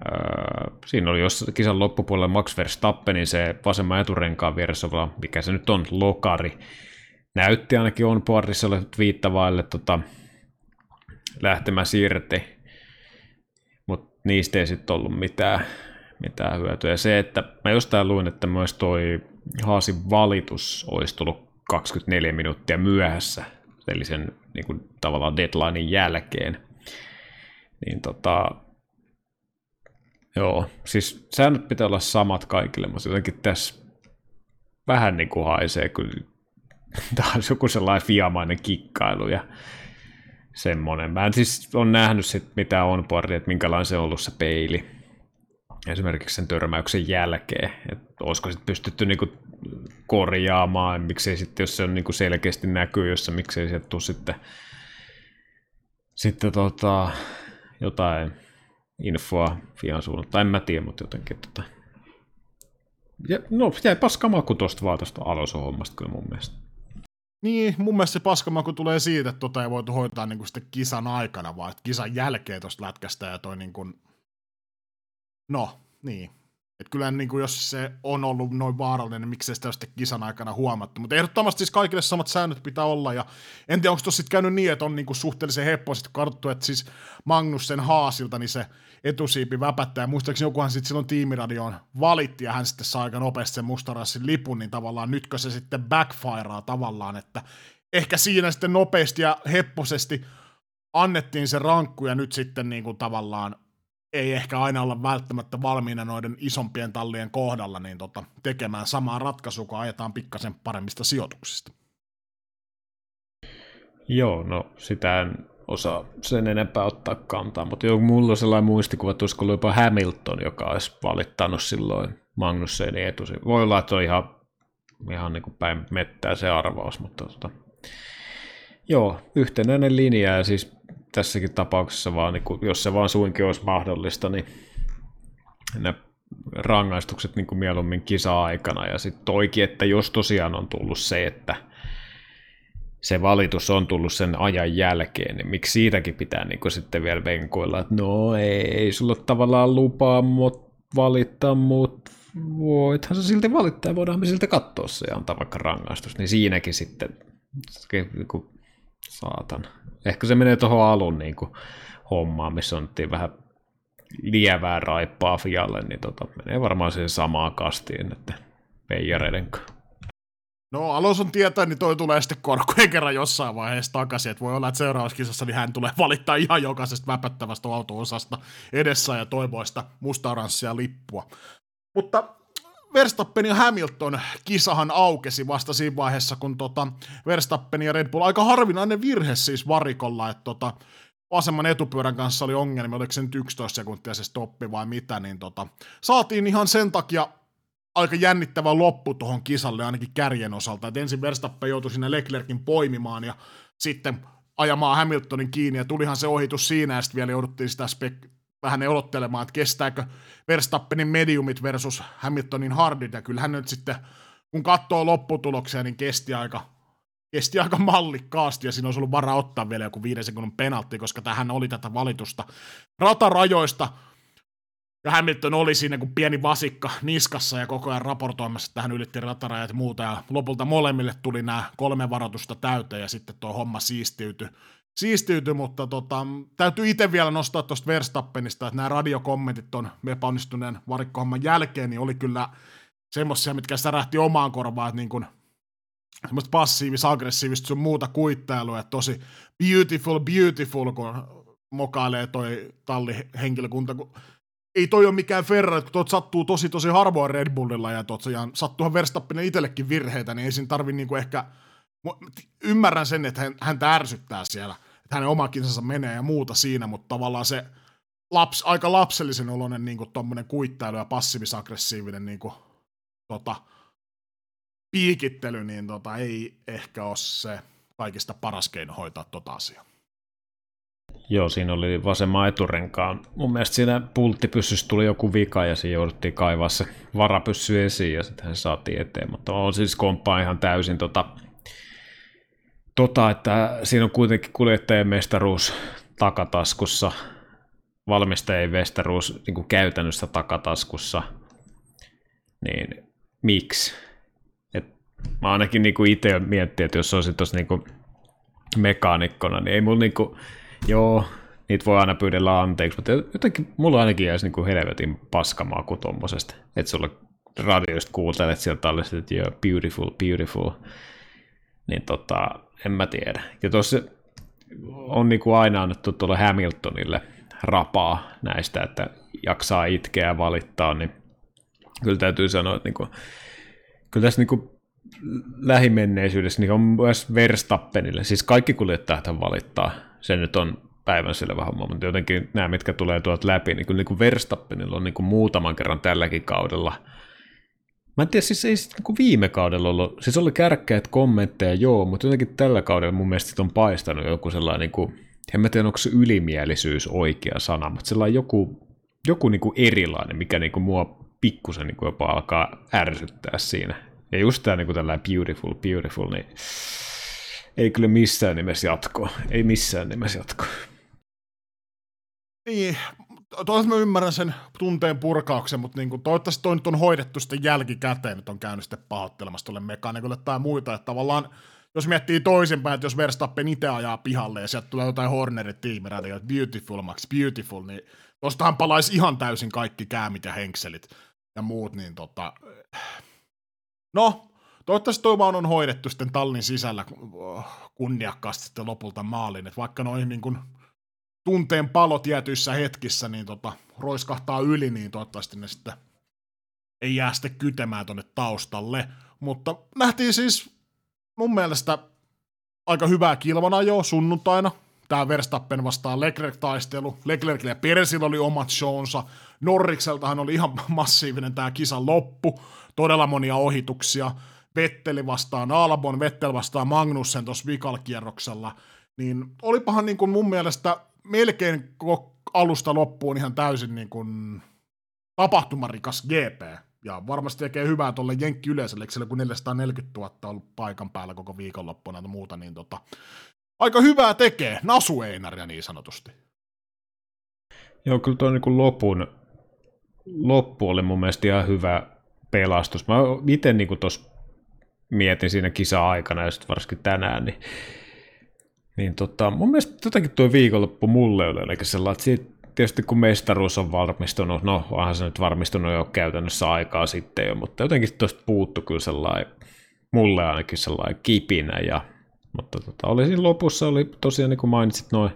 [SPEAKER 2] öö, siinä oli jos kisan loppupuolella Max Verstappenin se vasemman eturenkaan vieressä mikä se nyt on, lokari, näytti ainakin on boardissa viittavaille tota, lähtemässä irti, mutta niistä ei sitten ollut mitään, mitään hyötyä. Ja se, että mä jostain luin, että myös toi Haasin valitus olisi tullut 24 minuuttia myöhässä, eli sen niin kuin, tavallaan deadlinein jälkeen. Niin tota, joo, siis säännöt pitää olla samat kaikille, mutta jotenkin tässä vähän niin kuin haisee kyllä taas joku sellainen fiamainen kikkailu ja semmoinen. Mä en siis on nähnyt sit mitä on boardi, että minkälainen se on ollut se peili esimerkiksi sen törmäyksen jälkeen, että olisiko sitten pystytty niinku korjaamaan, miksei sitten, jos se on niinku selkeästi näkyy, jossa miksei sieltä tule sitten, sitten tota, jotain infoa Fian suunnalta, en mä tiedä, mutta jotenkin tota, ja, no jäi paskamaku tuosta vaan tuosta kyllä mun mielestä.
[SPEAKER 1] Niin, mun mielestä se paskamaku tulee siitä, että tota ei voitu hoitaa niinku sitten kisan aikana, vaan että kisan jälkeen tuosta lätkästä ja toi niinku, no, niin, että kyllä niin kuin, jos se on ollut noin vaarallinen, niin miksei sitä sitten kisan aikana huomattu. Mutta ehdottomasti siis kaikille samat säännöt pitää olla. Ja en tiedä, onko tuossa sitten käynyt niin, että on niin kuin suhteellisen heppoisesti katsottu, että siis Magnussen Haasilta niin se etusiipi väpättää. Muistaakseni jokuhan sitten silloin tiimiradioon valitti ja hän sitten saa aika nopeasti sen mustarassin lipun, niin tavallaan nytkö se sitten backfirea tavallaan, että ehkä siinä sitten nopeasti ja hepposesti annettiin se rankku ja nyt sitten niin kuin tavallaan ei ehkä aina olla välttämättä valmiina noiden isompien tallien kohdalla niin tota, tekemään samaa ratkaisua, kun ajetaan pikkasen paremmista sijoituksista.
[SPEAKER 2] Joo, no sitä en osaa sen enempää ottaa kantaa, mutta joo, mulla on sellainen muistikuva, että olisiko jopa Hamilton, joka olisi valittanut silloin Magnussenin etusi. Voi olla, että on ihan, ihan niin kuin päin mettää se arvaus, mutta tota, joo, yhtenäinen linja ja siis tässäkin tapauksessa vaan, niin kuin, jos se vaan suinkin olisi mahdollista, niin ne rangaistukset niin kuin mieluummin kisa-aikana. Ja sitten toikin, että jos tosiaan on tullut se, että se valitus on tullut sen ajan jälkeen, niin miksi siitäkin pitää niin kuin sitten vielä venkoilla, että no ei, ei sulla tavallaan lupaa mut valittaa, mutta voithan se silti valittaa ja voidaan me silti katsoa se ja antaa vaikka rangaistus, niin siinäkin sitten niin kuin, saatan. Ehkä se menee tuohon alun niin kuin, hommaan, missä on vähän lievää raippaa Fialle, niin tota, menee varmaan siihen samaan kastiin, että peijareiden
[SPEAKER 1] No Alonson tietää, niin toi tulee sitten korkojen kerran jossain vaiheessa takaisin, että voi olla, että seuraavassa kisassa niin hän tulee valittaa ihan jokaisesta väpättävästä auto-osasta edessä ja toivoista musta lippua. Mutta Verstappen ja Hamilton kisahan aukesi vasta siinä vaiheessa, kun tota Verstappen ja Red Bull, aika harvinainen virhe siis varikolla, että tota, vasemman etupyörän kanssa oli ongelmia, oliko se nyt 11 sekuntia se stoppi vai mitä, niin tota, saatiin ihan sen takia aika jännittävä loppu tuohon kisalle ainakin kärjen osalta, että ensin Verstappen joutui sinne Leclerkin poimimaan ja sitten ajamaan Hamiltonin kiinni ja tulihan se ohitus siinä ja sitten vielä jouduttiin sitä spek- vähän odottelemaan, että kestääkö Verstappenin mediumit versus Hamiltonin hardit, ja kyllähän nyt sitten, kun katsoo lopputuloksia, niin kesti aika, kesti aika mallikkaasti, ja siinä olisi ollut varaa ottaa vielä joku viiden sekunnin penaltti, koska tähän oli tätä valitusta ratarajoista, ja Hamilton oli siinä kuin pieni vasikka niskassa ja koko ajan raportoimassa, että hän ylitti ratarajat ja muuta, ja lopulta molemmille tuli nämä kolme varoitusta täyteen, ja sitten tuo homma siistiytyi siistiytyi, mutta tota, täytyy itse vielä nostaa tuosta Verstappenista, että nämä radiokommentit on epäonnistuneen varikkohomman jälkeen, niin oli kyllä semmoisia, mitkä särähti omaan korvaan, että niin kuin, semmoista passiivista, aggressiivista sun muuta kuittailua, että tosi beautiful, beautiful, kun mokailee toi tallihenkilökunta, kun ei toi ole mikään Ferrari, kun tuot sattuu tosi tosi harvoin Red Bullilla ja tuot, sattuuhan Verstappinen itsellekin virheitä, niin ei siinä tarvi niinku ehkä ymmärrän sen, että häntä ärsyttää siellä. Että hänen oma kisansa menee ja muuta siinä, mutta tavallaan se laps, aika lapsellisen oloinen niin tuommoinen kuittailu ja passiivis-aggressiivinen niin kuin, tota, piikittely, niin tota, ei ehkä ole se kaikista paras keino hoitaa tota asiaa.
[SPEAKER 2] Joo, siinä oli vasemman eturenkaan. Mun mielestä siinä pulttipyssyssä tuli joku vika ja siinä jouduttiin kaivaa se varapyssy esiin ja sitten se saatiin eteen. Mutta on siis komppaa ihan täysin tota, tota, että siinä on kuitenkin kuljettajien mestaruus takataskussa, valmistajien mestaruus niin kuin käytännössä takataskussa, niin miksi? Et mä ainakin niin kuin itse miettinyt, että jos olisin tuossa niin mekaanikkona, niin ei mulla niin kuin, joo, niitä voi aina pyydellä anteeksi, mutta jotenkin mulla ainakin jäisi niin kuin helvetin kuin tuommoisesta, että sulla radioista kuuntelet sieltä alle, että beautiful, beautiful, niin tota, en mä tiedä. Ja tuossa on niin kuin aina annettu tuolle Hamiltonille rapaa näistä, että jaksaa itkeä ja valittaa, niin kyllä täytyy sanoa, että niin kuin, kyllä tässä niin kuin lähimenneisyydessä niin on myös Verstappenille, siis kaikki kuljettajat valittaa, se nyt on päivänselvä homma, mutta jotenkin nämä, mitkä tulee tuolta läpi, niin kyllä niin kuin Verstappenilla on niin kuin muutaman kerran tälläkin kaudella – Mä en tiedä, siis ei sitten niin viime kaudella ollut, siis oli kärkkäät kommentteja, joo, mutta jotenkin tällä kaudella mun mielestä on paistanut joku sellainen, niin kuin, en mä tiedä, onko se ylimielisyys oikea sana, mutta sellainen joku, joku niin kuin erilainen, mikä niin kuin mua pikkusen niin jopa alkaa ärsyttää siinä. Ja just tämä niin tällainen beautiful, beautiful, niin ei kyllä missään nimessä jatkoa. Ei missään nimessä jatkoa.
[SPEAKER 1] Niin, toisaalta mä ymmärrän sen tunteen purkauksen, mutta niin kuin, toivottavasti toi nyt on hoidettu sitten jälkikäteen, että on käynyt sitten pahoittelemassa tuolle mekaanikolle tai muita, että tavallaan jos miettii toisinpäin, että jos Verstappen itse ajaa pihalle ja sieltä tulee jotain Hornerin tiimirätiä, että beautiful Max, beautiful, niin tostahan palaisi ihan täysin kaikki käämit ja henkselit ja muut, niin tota... No, toivottavasti toi vaan on hoidettu sitten tallin sisällä kunniakkaasti sitten lopulta maaliin, että vaikka noin niin kuin tunteen palo tietyissä hetkissä niin tota, roiskahtaa yli, niin toivottavasti ne sitten ei jää sitten kytemään tonne taustalle. Mutta nähtiin siis mun mielestä aika hyvää kilvana jo sunnuntaina. Tämä Verstappen vastaan Leclerc-taistelu. Leclerc ja Persillä oli omat shownsa. Norrikseltahan oli ihan massiivinen tämä kisan loppu. Todella monia ohituksia. Vetteli vastaan Albon, Vettel vastaan Magnussen tuossa vikalkierroksella. Niin olipahan niin kuin mun mielestä melkein alusta loppuun ihan täysin niin kuin tapahtumarikas GP. Ja varmasti tekee hyvää tuolle Jenkki yleisölle, kun 440 000 on ollut paikan päällä koko viikonloppuna ja muuta, niin tota, aika hyvää tekee, nasueinaria niin sanotusti.
[SPEAKER 2] Joo, kyllä tuo niin lopun, loppu oli mun mielestä ihan hyvä pelastus. Mä itse niin tuossa mietin siinä kisa-aikana ja sitten varsinkin tänään, niin niin tota, mun mielestä jotenkin tuo viikonloppu mulle oli eli sellainen, että tietysti kun mestaruus on varmistunut, no onhan se nyt varmistunut jo käytännössä aikaa sitten jo, mutta jotenkin tuosta puuttu kyllä sellainen, mulle ainakin sellainen kipinä, ja, mutta tota, oli siinä lopussa, oli tosiaan niin kuin mainitsit noin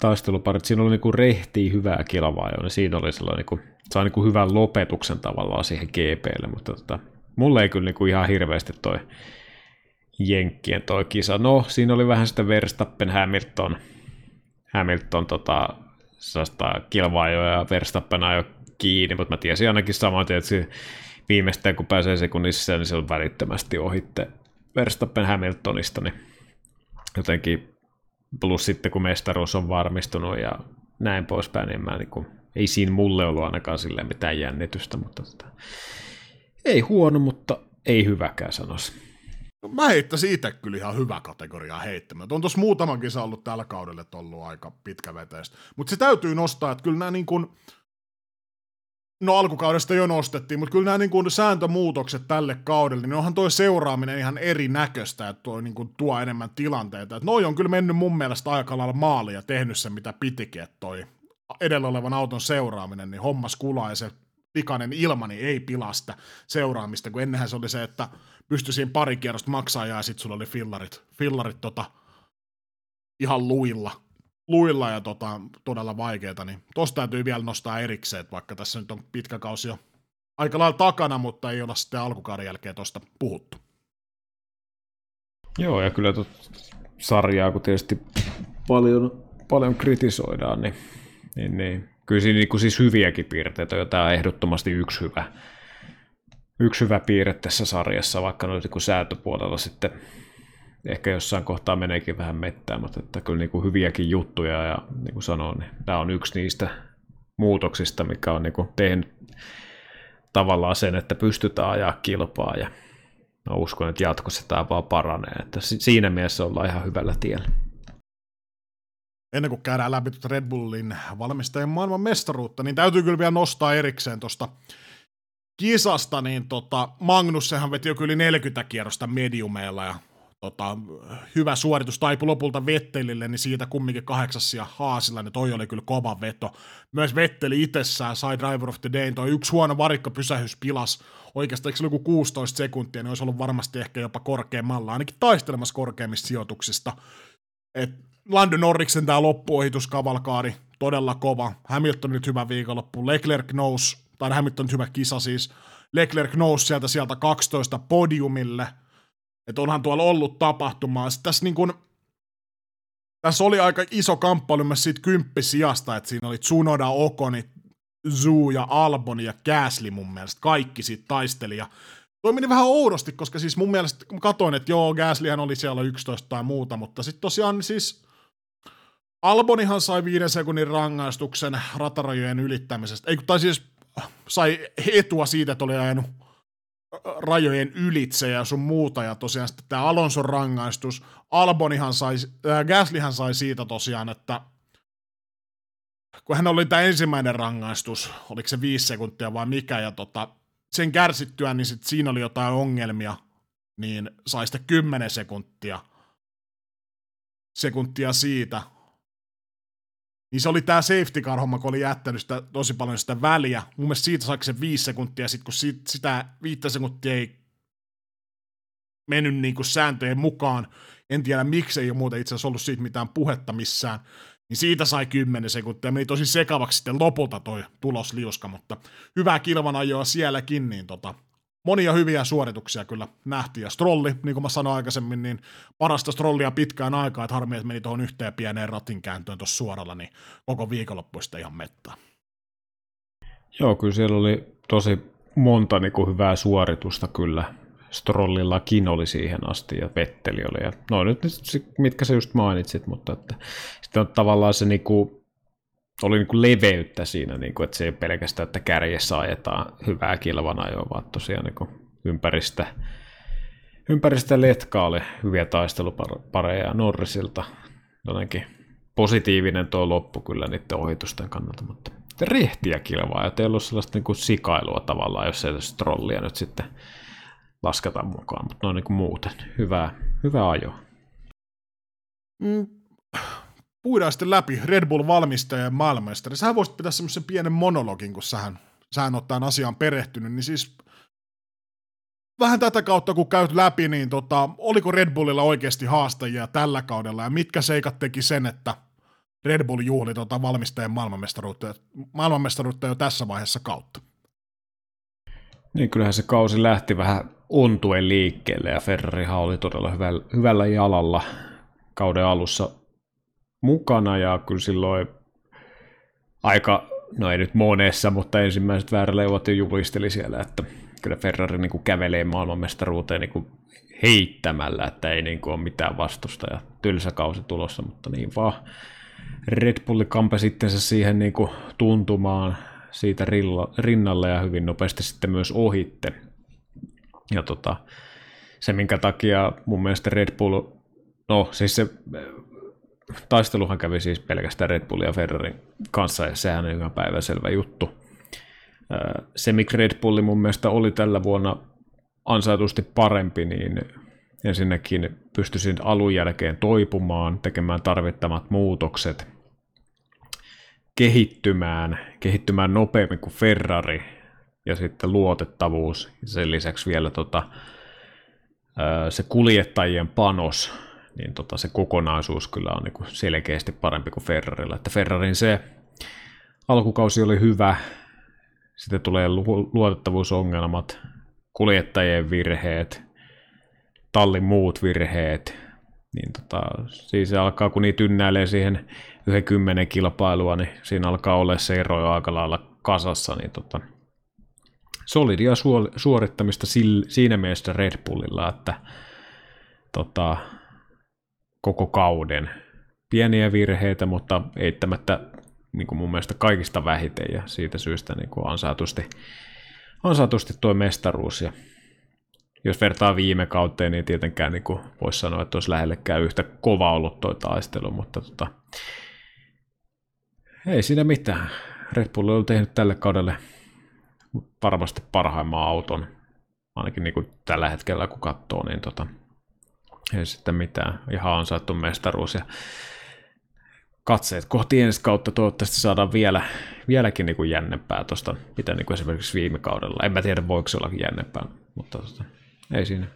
[SPEAKER 2] taisteluparit, siinä oli niin kuin rehtiä hyvää kilvaa jo, niin siinä oli sellainen, niin kuin, sai niin kuin hyvän lopetuksen tavallaan siihen GPlle, mutta tota, mulle ei kyllä niin kuin ihan hirveästi toi Jenkkien toi kisa. No, siinä oli vähän sitä Verstappen Hamilton, Hamilton tota, kilvaa jo ja Verstappen ajo kiinni, mutta mä tiesin ainakin samoin, että viimeistään kun pääsee sekunnissa, niin se on välittömästi ohitte Verstappen Hamiltonista, niin jotenkin plus sitten kun mestaruus on varmistunut ja näin poispäin, niin mä niin kuin, ei siinä mulle ollut ainakaan mitään jännitystä, mutta tota, ei huono, mutta ei hyväkään sanoisi.
[SPEAKER 1] Mä heittäisin itse kyllä ihan hyvä kategoria heittämään. On tuossa muutaman kisa ollut tällä kaudella, että ollut aika pitkäveteistä. Mutta se täytyy nostaa, että kyllä nämä niin kuin, no alkukaudesta jo nostettiin, mutta kyllä nämä niin kuin sääntömuutokset tälle kaudelle, niin onhan toi seuraaminen ihan erinäköistä, että toi niin kuin tuo enemmän tilanteita. Että noi on kyllä mennyt mun mielestä aika lailla maaliin ja tehnyt sen, mitä pitikin, että toi edellä olevan auton seuraaminen, niin hommas kulaa ja se pikainen ilma niin ei pilasta seuraamista, kun ennenhän se oli se, että pystyi siihen pari kierrosta maksaa ja sitten sulla oli fillarit, fillarit tota, ihan luilla, luilla ja tota, todella vaikeita, niin tosta täytyy vielä nostaa erikseen, että vaikka tässä nyt on pitkä kausi jo aika lailla takana, mutta ei olla sitten alkukauden jälkeen tosta puhuttu.
[SPEAKER 2] Joo, ja kyllä tuota sarjaa, kun tietysti paljon, paljon kritisoidaan, niin, niin, niin kyllä siinä niin siis hyviäkin piirteitä, ja tämä on ehdottomasti yksi hyvä, yksi hyvä piirre tässä sarjassa, vaikka noin niin säätöpuolella sitten ehkä jossain kohtaa meneekin vähän mettään, mutta että kyllä niin kuin hyviäkin juttuja, ja niin kuin sanoin, niin tämä on yksi niistä muutoksista, mikä on niin kuin tehnyt tavallaan sen, että pystytään ajaa kilpaa, ja mä uskon, että jatkossa tämä vaan paranee, että siinä mielessä ollaan ihan hyvällä tiellä.
[SPEAKER 1] Ennen kuin käydään läpi tuota Red Bullin valmistajien maailman mestaruutta, niin täytyy kyllä vielä nostaa erikseen tuosta kisasta, niin tota, Magnus sehän veti jo kyllä 40 kierrosta mediumeilla ja tota, hyvä suoritus taipui lopulta Vettelille, niin siitä kumminkin kahdeksas ja Haasilla, niin toi oli kyllä kova veto. Myös Vetteli itsessään sai Driver of the Day, toi yksi huono pysähys pilas oikeastaan, eikö se joku 16 sekuntia, niin olisi ollut varmasti ehkä jopa korkeammalla, ainakin taistelemassa korkeimmista sijoituksista. Et Lando Norriksen tämä loppuohituskavalkaari, todella kova. Hamilton nyt hyvä viikonloppu. Leclerc nousi, tai Hamilton hyvä kisa siis. Leclerc nousi sieltä sieltä 12 podiumille. Että onhan tuolla ollut tapahtumaa. Sitten tässä niin kun, tässä oli aika iso kamppailu myös siitä kymppisiasta, että siinä oli Tsunoda, Okoni, Zuu ja Albon ja Gasly mun mielestä. Kaikki siitä taisteli. Ja Toi meni vähän oudosti, koska siis mun mielestä mä katsoin, että joo, Gaslyhän oli siellä 11 tai muuta, mutta sitten tosiaan siis Albonihan sai viiden sekunnin rangaistuksen ratarajojen ylittämisestä. Ei, tai siis sai etua siitä, että oli ajanut rajojen ylitse ja sun muuta, ja tosiaan sitten tämä Alonson rangaistus, Albonihan sai, äh, Gaslyhan sai siitä tosiaan, että kun hän oli tämä ensimmäinen rangaistus, oliko se viisi sekuntia vai mikä, ja tota, sen kärsittyä, niin sit siinä oli jotain ongelmia, niin sai sitten kymmenen sekuntia, sekuntia siitä, niin se oli tämä safety car homma, kun oli jättänyt sitä, tosi paljon sitä väliä. Mun mielestä siitä saiko se viisi sekuntia, sit kun sit, sitä viittä sekuntia ei mennyt niin kuin sääntöjen mukaan. En tiedä miksi ei ole muuten itse asiassa ollut siitä mitään puhetta missään. Niin siitä sai 10 sekuntia. Meni tosi sekavaksi sitten lopulta toi tulosliuska, mutta hyvää kilvan ajoa sielläkin, niin tota, monia hyviä suorituksia kyllä nähtiin. Ja Strolli, niin kuin mä sanoin aikaisemmin, niin parasta Strollia pitkään aikaa, että harmi, että meni tuohon yhteen pieneen ratin kääntöön tuossa suoralla, niin koko viikonloppuista ihan mettaa.
[SPEAKER 2] Joo, kyllä siellä oli tosi monta niin kuin hyvää suoritusta kyllä. Strollillakin oli siihen asti ja Vetteli oli. Ja no nyt mitkä sä just mainitsit, mutta että sitten on tavallaan se niin kuin oli niin kuin leveyttä siinä, niin kuin, että se ei pelkästään, että kärjessä ajetaan hyvää kilvanajoa, vaan tosiaan niin kuin ympäristä, ympäristä letkaa oli hyviä taistelupareja Norrisilta. Jotenkin positiivinen tuo loppu kyllä niiden ohitusten kannalta, mutta rehtiä kilvaa, ja teillä on sellaista niin kuin sikailua tavallaan, jos ei trollia nyt sitten lasketa mukaan, mutta noin niin kuin muuten. Hyvää, hyvää ajoa.
[SPEAKER 1] Mm, puidaan sitten läpi Red Bull-valmistaja ja maailmanmestari. Sähän voisit pitää semmoisen pienen monologin, kun sähän, sähän oot tämän asiaan perehtynyt, niin siis vähän tätä kautta, kun käyt läpi, niin tota, oliko Red Bullilla oikeasti haastajia tällä kaudella, ja mitkä seikat teki sen, että Red Bull juhli tota valmistajan maailmanmestaruutta, maailmanmestaruutta jo tässä vaiheessa kautta?
[SPEAKER 2] Niin kyllähän se kausi lähti vähän ontuen liikkeelle, ja Ferrarihan oli todella hyvällä, hyvällä jalalla kauden alussa mukana ja kyllä silloin aika, no ei nyt monessa, mutta ensimmäiset vääräleuvot jo julisteli siellä, että kyllä Ferrari niin kuin kävelee maailmanmestaruuteen niin kuin heittämällä, että ei niin kuin ole mitään vastusta ja tylsä kausi tulossa, mutta niin vaan Red Bulli kampe sitten se siihen niin kuin tuntumaan siitä rilla, rinnalle ja hyvin nopeasti sitten myös ohitte. Ja tota, se, minkä takia mun mielestä Red Bull, no siis se taisteluhan kävi siis pelkästään Red Bullin ja Ferrarin kanssa, ja sehän on ihan päiväselvä juttu. Se, miksi Red Bulli mun mielestä oli tällä vuonna ansaitusti parempi, niin ensinnäkin pystyisin alun jälkeen toipumaan, tekemään tarvittamat muutokset, kehittymään, kehittymään nopeammin kuin Ferrari, ja sitten luotettavuus, sen lisäksi vielä tota, se kuljettajien panos, niin tota, se kokonaisuus kyllä on niin selkeästi parempi kuin Ferrarilla. Että Ferrarin se alkukausi oli hyvä, sitten tulee luotettavuusongelmat, kuljettajien virheet, tallin muut virheet, Niin tota, siis se alkaa, kun niitä ynnäilee siihen yhden kymmenen kilpailua, niin siinä alkaa olla se ero jo aika lailla kasassa, niin tota, solidia suorittamista siinä mielessä Red Bullilla, että tota, koko kauden pieniä virheitä, mutta eittämättä niin kuin mun mielestä kaikista vähiten ja siitä syystä niin kuin ansaatusti, ansaatusti tuo mestaruus. Ja jos vertaa viime kauteen, niin tietenkään niin voisi sanoa, että olisi lähellekään yhtä kova ollut tuo taistelu, mutta tota, ei siinä mitään. Red Bull on tehnyt tälle kaudelle varmasti parhaimman auton, ainakin niin kuin tällä hetkellä kun katsoo, niin tota, ei sitten mitään. Ihan on saatu mestaruus ja katseet kohti ensi kautta toivottavasti saadaan vielä, vieläkin niin kuin jännempää tuosta, mitä niin kuin esimerkiksi viime kaudella. En mä tiedä, voiko se olla jännempää, mutta tota, ei siinä,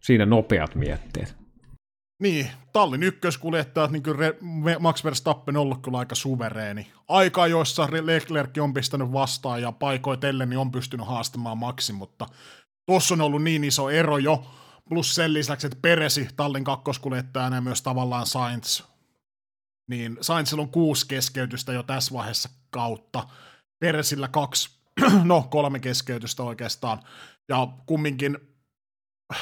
[SPEAKER 2] siinä nopeat mietteet.
[SPEAKER 1] Niin, tallin ykköskuljettajat, niin kuin Max Verstappen on ollut kyllä aika suvereeni. Aika, joissa Leclerc on pistänyt vastaan ja paikoitellen niin on pystynyt haastamaan Maxi, mutta tuossa on ollut niin iso ero jo, plus sen lisäksi, että Peresi tallin kakkoskuljettajana ja myös tavallaan Sainz, niin Sainzilla on kuusi keskeytystä jo tässä vaiheessa kautta, Peresillä kaksi, no kolme keskeytystä oikeastaan, ja kumminkin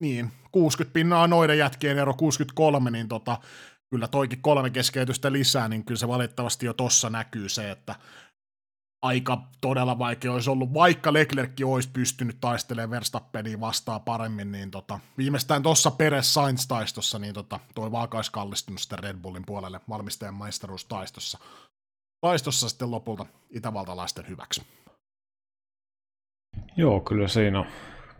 [SPEAKER 1] niin, 60 pinnaa noiden jätkien ero 63, niin tota, kyllä toikin kolme keskeytystä lisää, niin kyllä se valitettavasti jo tossa näkyy se, että aika todella vaikea olisi ollut, vaikka Leclerc olisi pystynyt taistelemaan Verstappenia vastaan paremmin, niin tota, viimeistään tuossa Peres Sainz taistossa, niin tota, toi vaaka olisi kallistunut sitten Red Bullin puolelle valmistajan maistaruustaistossa. Taistossa sitten lopulta itävaltalaisten hyväksi.
[SPEAKER 2] Joo, kyllä siinä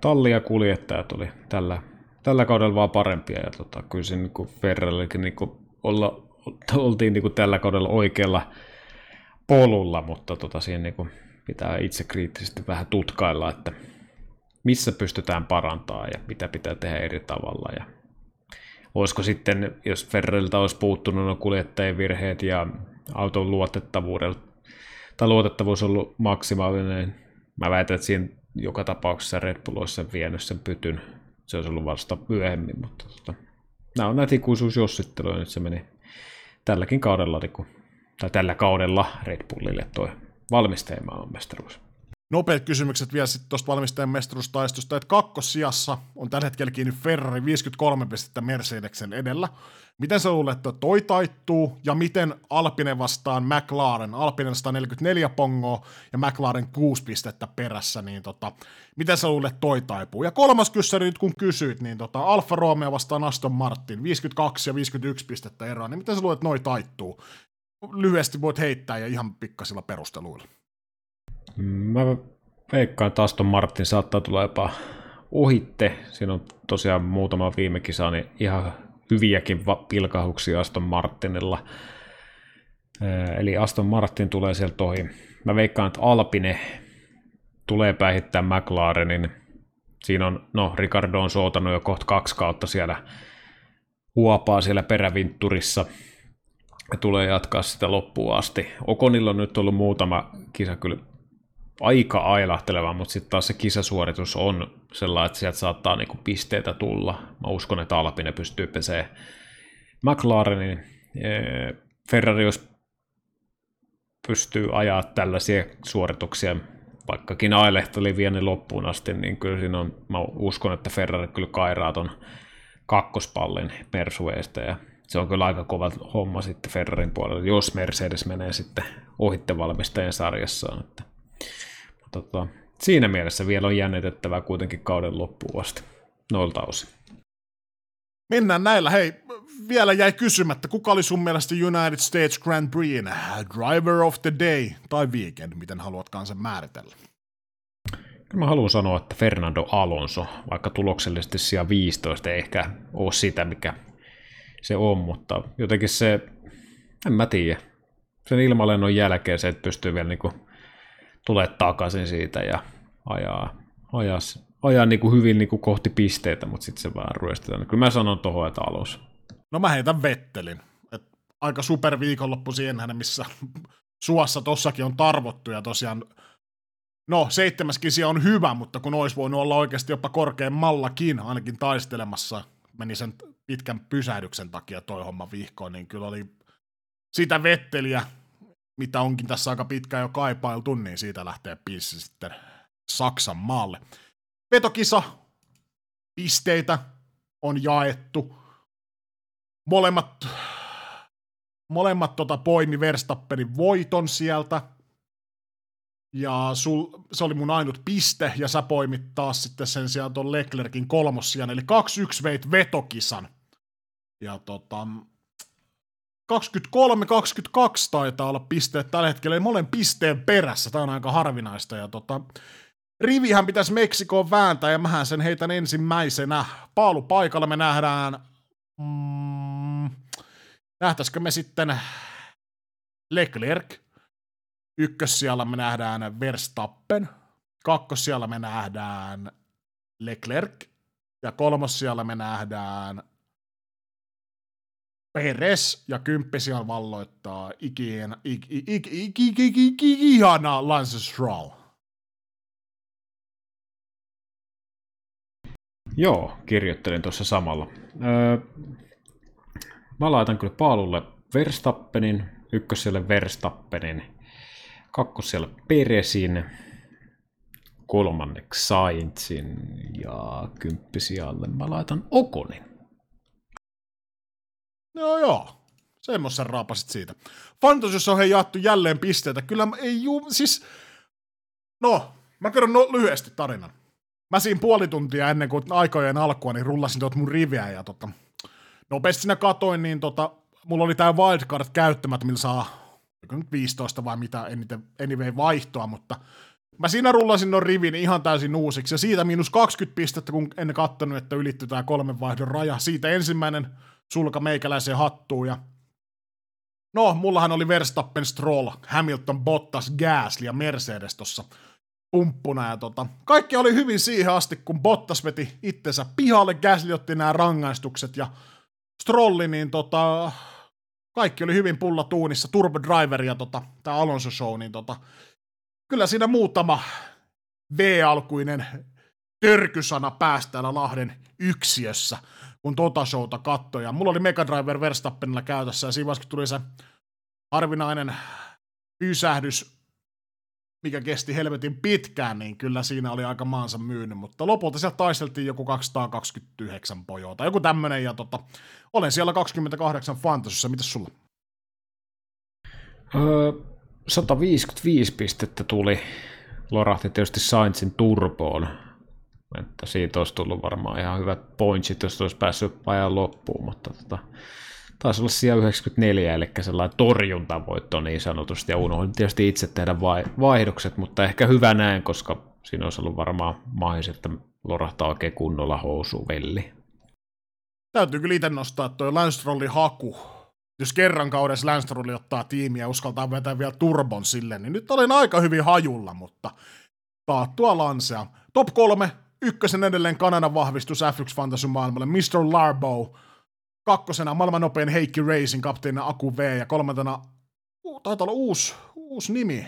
[SPEAKER 2] talli ja kuljettajat oli tällä, tällä kaudella vaan parempia. Ja tota, kyllä siinä niin Ferrarillakin niin olla, oltiin niin tällä kaudella oikealla polulla, mutta tota, siihen niin pitää itse kriittisesti vähän tutkailla, että missä pystytään parantaa ja mitä pitää tehdä eri tavalla. Ja olisiko sitten, jos Ferrarilta olisi puuttunut no kuljettajien virheet ja auton luotettavuudella, tai luotettavuus ollut maksimaalinen, mä väitän, että siinä joka tapauksessa Red Bull olisi sen vienyt sen pytyn. Se olisi ollut vasta myöhemmin, mutta tota, nämä on näitä ikuisuusjossitteluja. Nyt se meni tälläkin kaudella, niin tai tällä kaudella Red Bullille tuo valmistajan mestaruus.
[SPEAKER 1] Nopeat kysymykset vielä sitten tuosta valmistajan mestaruustaistosta, että kakkossijassa on tällä hetkellä kiinni Ferrari 53 pistettä Mercedeksen edellä. Miten sä luulet, että toi taittuu, ja miten Alpine vastaan McLaren? Alpine 144 pongoa ja McLaren 6 pistettä perässä, niin tota, miten sä luulet, toi taipuu? Ja kolmas kyssäri nyt kun kysyit, niin tota, Alfa Romeo vastaan Aston Martin, 52 ja 51 pistettä eroa, niin miten sä luulet, että noi taittuu? Lyhyesti voit heittää ja ihan pikkasilla perusteluilla.
[SPEAKER 2] Mä veikkaan, että Aston Martin saattaa tulla jopa ohitte. Siinä on tosiaan muutama viime kisa, niin ihan hyviäkin pilkahuksia Aston Martinilla. Eli Aston Martin tulee sieltä ohi. Mä veikkaan, että Alpine tulee päihittää McLarenin. Siinä on, no Ricardo on sootanut jo kohta kaksi kautta siellä huopaa siellä perävintturissa tulee jatkaa sitä loppuun asti. Okonilla on nyt ollut muutama kisa kyllä aika ailahteleva, mutta sitten taas se kisasuoritus on sellainen, että sieltä saattaa niinku pisteitä tulla. Mä uskon, että Alpine pystyy pesee McLarenin. Ferrari, jos pystyy ajaa tällaisia suorituksia, vaikkakin ailehteli vielä loppuun asti, niin kyllä siinä on, mä uskon, että Ferrari kyllä kairaa ton kakkospallin Mersueesta ja se on kyllä aika kova homma sitten Ferrarin puolella, jos Mercedes menee sitten ohitte valmistajien sarjassaan. Että tota, siinä mielessä vielä on jännitettävää kuitenkin kauden loppuun asti noilta osin.
[SPEAKER 1] Mennään näillä. Hei, vielä jäi kysymättä, kuka oli sun mielestä United States Grand Prix Driver of the Day tai Weekend, miten haluatkaan sen määritellä?
[SPEAKER 2] Mä haluan sanoa, että Fernando Alonso, vaikka tuloksellisesti siellä 15 ei ehkä ole sitä, mikä se on, mutta jotenkin se, en mä tiedä, sen ilmalennon jälkeen se, että pystyy vielä niin tulee takaisin siitä ja ajaa, ajaa, ajaa niin kuin hyvin niin kuin kohti pisteitä, mutta sitten se vaan ryöstetään. Kyllä mä sanon tuohon, että alus.
[SPEAKER 1] No mä heitän Vettelin. Et aika super viikonloppu siihen, missä suossa tossakin on tarvottu ja tosiaan No, seitsemäs kisi on hyvä, mutta kun olisi voinut olla oikeasti jopa korkeammallakin, ainakin taistelemassa meni sen pitkän pysähdyksen takia toi homma vihkoon, niin kyllä oli sitä vetteliä, mitä onkin tässä aika pitkään jo kaipailtu, niin siitä lähtee pissi sitten Saksan maalle. Vetokisa, pisteitä on jaettu. Molemmat, molemmat tota poimi Verstappenin voiton sieltä. Ja sul, se oli mun ainut piste, ja sä poimit taas sitten sen sijaan ton Leclerkin kolmossian, eli 2-1 veit vetokisan. Ja tota, 23-22 taitaa olla pisteet tällä hetkellä, mä olen pisteen perässä, tämä on aika harvinaista, ja tota, rivihän pitäisi Meksikoon vääntää, ja mähän sen heitän ensimmäisenä. Paalu paikalla me nähdään, mm, nähtäisikö me sitten Leclerc, ykkössijalla me nähdään Verstappen, kakkossijalla me nähdään Leclerc, ja kolmossijalla me nähdään Peres ja kymppisijan valloittaa ikien, ik, ik, ik, ik, ik, ik, ik, ihana Lance Stroll.
[SPEAKER 2] Joo, kirjoittelin tuossa samalla. Öö, mä laitan kyllä paalulle Verstappenin, ykköselle Verstappenin, kakkoselle Peresin, kolmanneksi Sainzin ja kymppisijalle mä laitan Okonin.
[SPEAKER 1] No joo, semmoisen raapasit siitä. Fantasiassa on hei jaettu jälleen pisteitä. Kyllä mä- ei juu, siis... No, mä kerron no, lyhyesti tarinan. Mä siinä puoli tuntia ennen kuin aikojen alkua, niin rullasin tuot mun riviä ja tota, nopeasti siinä katoin, niin tota, mulla oli tää wildcard käyttämättä, millä saa nyt 15 vai mitä eniten, anyway vaihtoa, mutta mä siinä rullasin non rivin ihan täysin uusiksi, ja siitä miinus 20 pistettä, kun en kattonut, että ylitty tää kolmen vaihdon raja. Siitä ensimmäinen sulka meikäläiseen hattuun, ja no, mullahan oli Verstappen, Stroll, Hamilton, Bottas, Gasly ja Mercedes tossa pumppuna, ja tota, kaikki oli hyvin siihen asti, kun Bottas veti itsensä pihalle, Gasly otti nämä rangaistukset, ja Strolli, niin tota, kaikki oli hyvin pulla tuunissa, Turbo Driver ja tota, tämä Alonso Show, niin tota, kyllä siinä muutama V-alkuinen törkysana pääsi täällä Lahden yksiössä, kun tota showta kattoi. Ja mulla oli Mega Driver Verstappenilla käytössä, ja siinä vaiheessa, kun tuli se harvinainen pysähdys, mikä kesti helvetin pitkään, niin kyllä siinä oli aika maansa myynyt, mutta lopulta sieltä taisteltiin joku 229 pojoa tai joku tämmönen, ja tota, olen siellä 28 Fantasyssä, mitäs sulla?
[SPEAKER 2] Öö, 155 pistettä tuli, lorahti tietysti Sainzin turboon, että siitä olisi tullut varmaan ihan hyvät pointsit, jos olisi päässyt ajan loppuun, mutta tota, taisi olla siellä 94, eli sellainen torjuntavoitto niin sanotusti, ja unohdin tietysti itse tehdä vai- vaihdokset, mutta ehkä hyvä näin, koska siinä olisi ollut varmaan mahis, että lorahtaa oikein kunnolla housu velli.
[SPEAKER 1] Täytyy kyllä itse nostaa toi Lance haku. Jos kerran kaudessa Lance ottaa tiimiä ja uskaltaa vetää vielä turbon sille, niin nyt olen aika hyvin hajulla, mutta taattua Lancea. Top kolme, ykkösen edelleen Kanadan vahvistus F1 Fantasy maailmalle, Mr. Larbo, kakkosena maailman nopein Heikki Racing, kapteenina Aku V, ja kolmantena, taitaa olla uusi, uusi nimi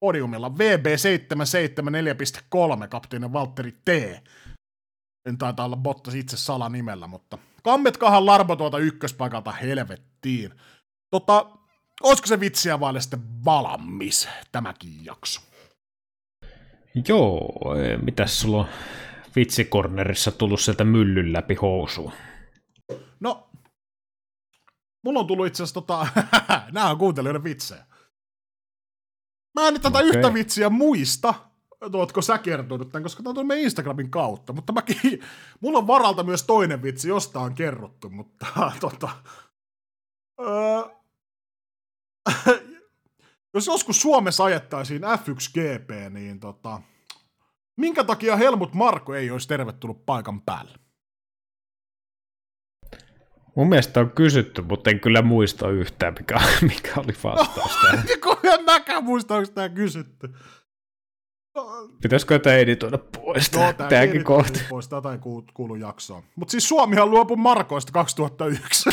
[SPEAKER 1] podiumilla, VB774.3, kapteeni Valtteri T. En taitaa olla Bottas itse salanimellä, mutta kammetkahan Larbo tuolta ykköspaikalta helvettiin. Tota, olisiko se vitsiä vaille sitten valmis tämäkin jakso?
[SPEAKER 2] Joo, eh, mitäs sulla on vitsikornerissa tullut sieltä myllyn läpi housua?
[SPEAKER 1] No, mulla on tullut itse asiassa tota, nämä on kuuntelijoiden vitsejä. Mä en nyt tätä
[SPEAKER 2] Okei.
[SPEAKER 1] yhtä vitsiä muista, ootko sä kertonut tämän, koska tämä on meidän Instagramin kautta, mutta mäkin, mulla on varalta myös toinen vitsi, josta on kerrottu, mutta tota, öö, jos joskus Suomessa ajettaisiin F1 GP, niin tota, minkä takia Helmut Marko ei olisi tervetullut paikan päälle?
[SPEAKER 2] Mun mielestä on kysytty, mutta en kyllä muista yhtään, mikä, mikä oli vastaus tähän.
[SPEAKER 1] En mäkään muista, onko tämä kysytty. No,
[SPEAKER 2] Pitäisikö tämä editoida pois
[SPEAKER 1] no,
[SPEAKER 2] no, tämäkin kohta?
[SPEAKER 1] Pois, tätä ei kuulu, kuulu jaksoon. Mutta siis Suomihan luopui Markoista 2001.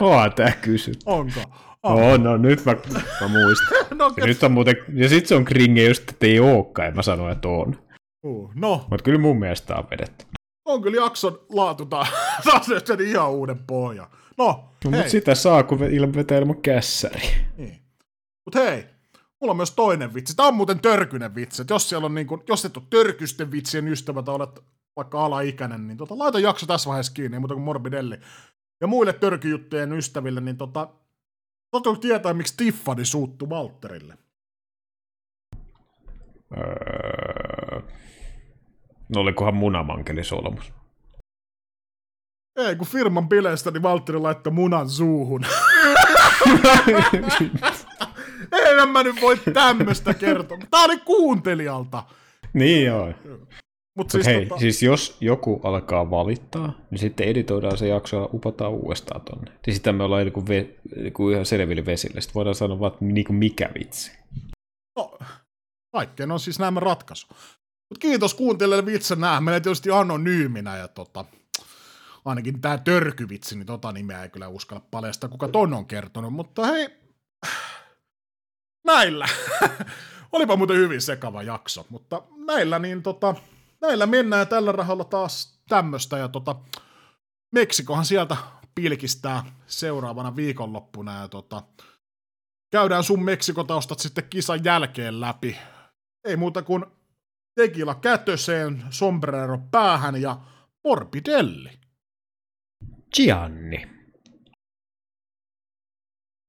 [SPEAKER 2] Onhan tää kysytty.
[SPEAKER 1] Onko?
[SPEAKER 2] Oh, no nyt mä, mä muistan.
[SPEAKER 1] No,
[SPEAKER 2] Ja nyt on muuten, ja sit se on kringe just, että ei ookaan, ja mä sanoin, että on.
[SPEAKER 1] uh, no,
[SPEAKER 2] Mutta kyllä mun mielestä on vedetty.
[SPEAKER 1] On kyllä jakson laatu taas, nyt ihan uuden pohjan. No,
[SPEAKER 2] No, mutta sitä saa, kun vetää ilman kässäri.
[SPEAKER 1] Niin. Mut hei, mulla on myös toinen vitsi. Tämä on muuten törkynen vitsi. Et jos, siellä on niin kun, jos et ole törkysten vitsien ystävä tai olet vaikka alaikäinen, niin tota, laita jakso tässä vaiheessa kiinni, ei muuta kuin Morbidelli. Ja muille törkyjuttujen ystäville, niin tota, Totta tietää, miksi Tiffany suuttu Walterille.
[SPEAKER 2] Öö... No olikohan munamankeli solmus?
[SPEAKER 1] Ei, kun firman bileistä, niin Valtteri laittoi munan suuhun. Ei mä nyt voi tämmöstä kertoa. Tää oli kuuntelijalta.
[SPEAKER 2] niin joo.
[SPEAKER 1] Mut
[SPEAKER 2] Siis, hei,
[SPEAKER 1] tota,
[SPEAKER 2] siis jos joku alkaa valittaa, niin sitten editoidaan se jakso ja upotaan uudestaan tonne. Ja sitä me ollaan niin ve, niin ihan selville vesille. Sitten voidaan sanoa vaan, että niin kuin mikä vitsi.
[SPEAKER 1] no, kaikkeen on siis näemme ratkaisu. Mut kiitos kuuntelijoille vitsen nää. Meillä tietysti anonyyminä ja tota, ainakin tää törkyvitsi, niin tota nimeä ei kyllä uskalla paljastaa, kuka ton on kertonut, mutta hei, näillä. Olipa muuten hyvin sekava jakso, mutta näillä niin tota, näillä mennään tällä rahalla taas tämmöstä ja tota, Meksikohan sieltä pilkistää seuraavana viikonloppuna ja tota, käydään sun Meksikotaustat sitten kisan jälkeen läpi. Ei muuta kuin tekila kätöseen, sombrero päähän ja morbidelli.
[SPEAKER 2] Gianni.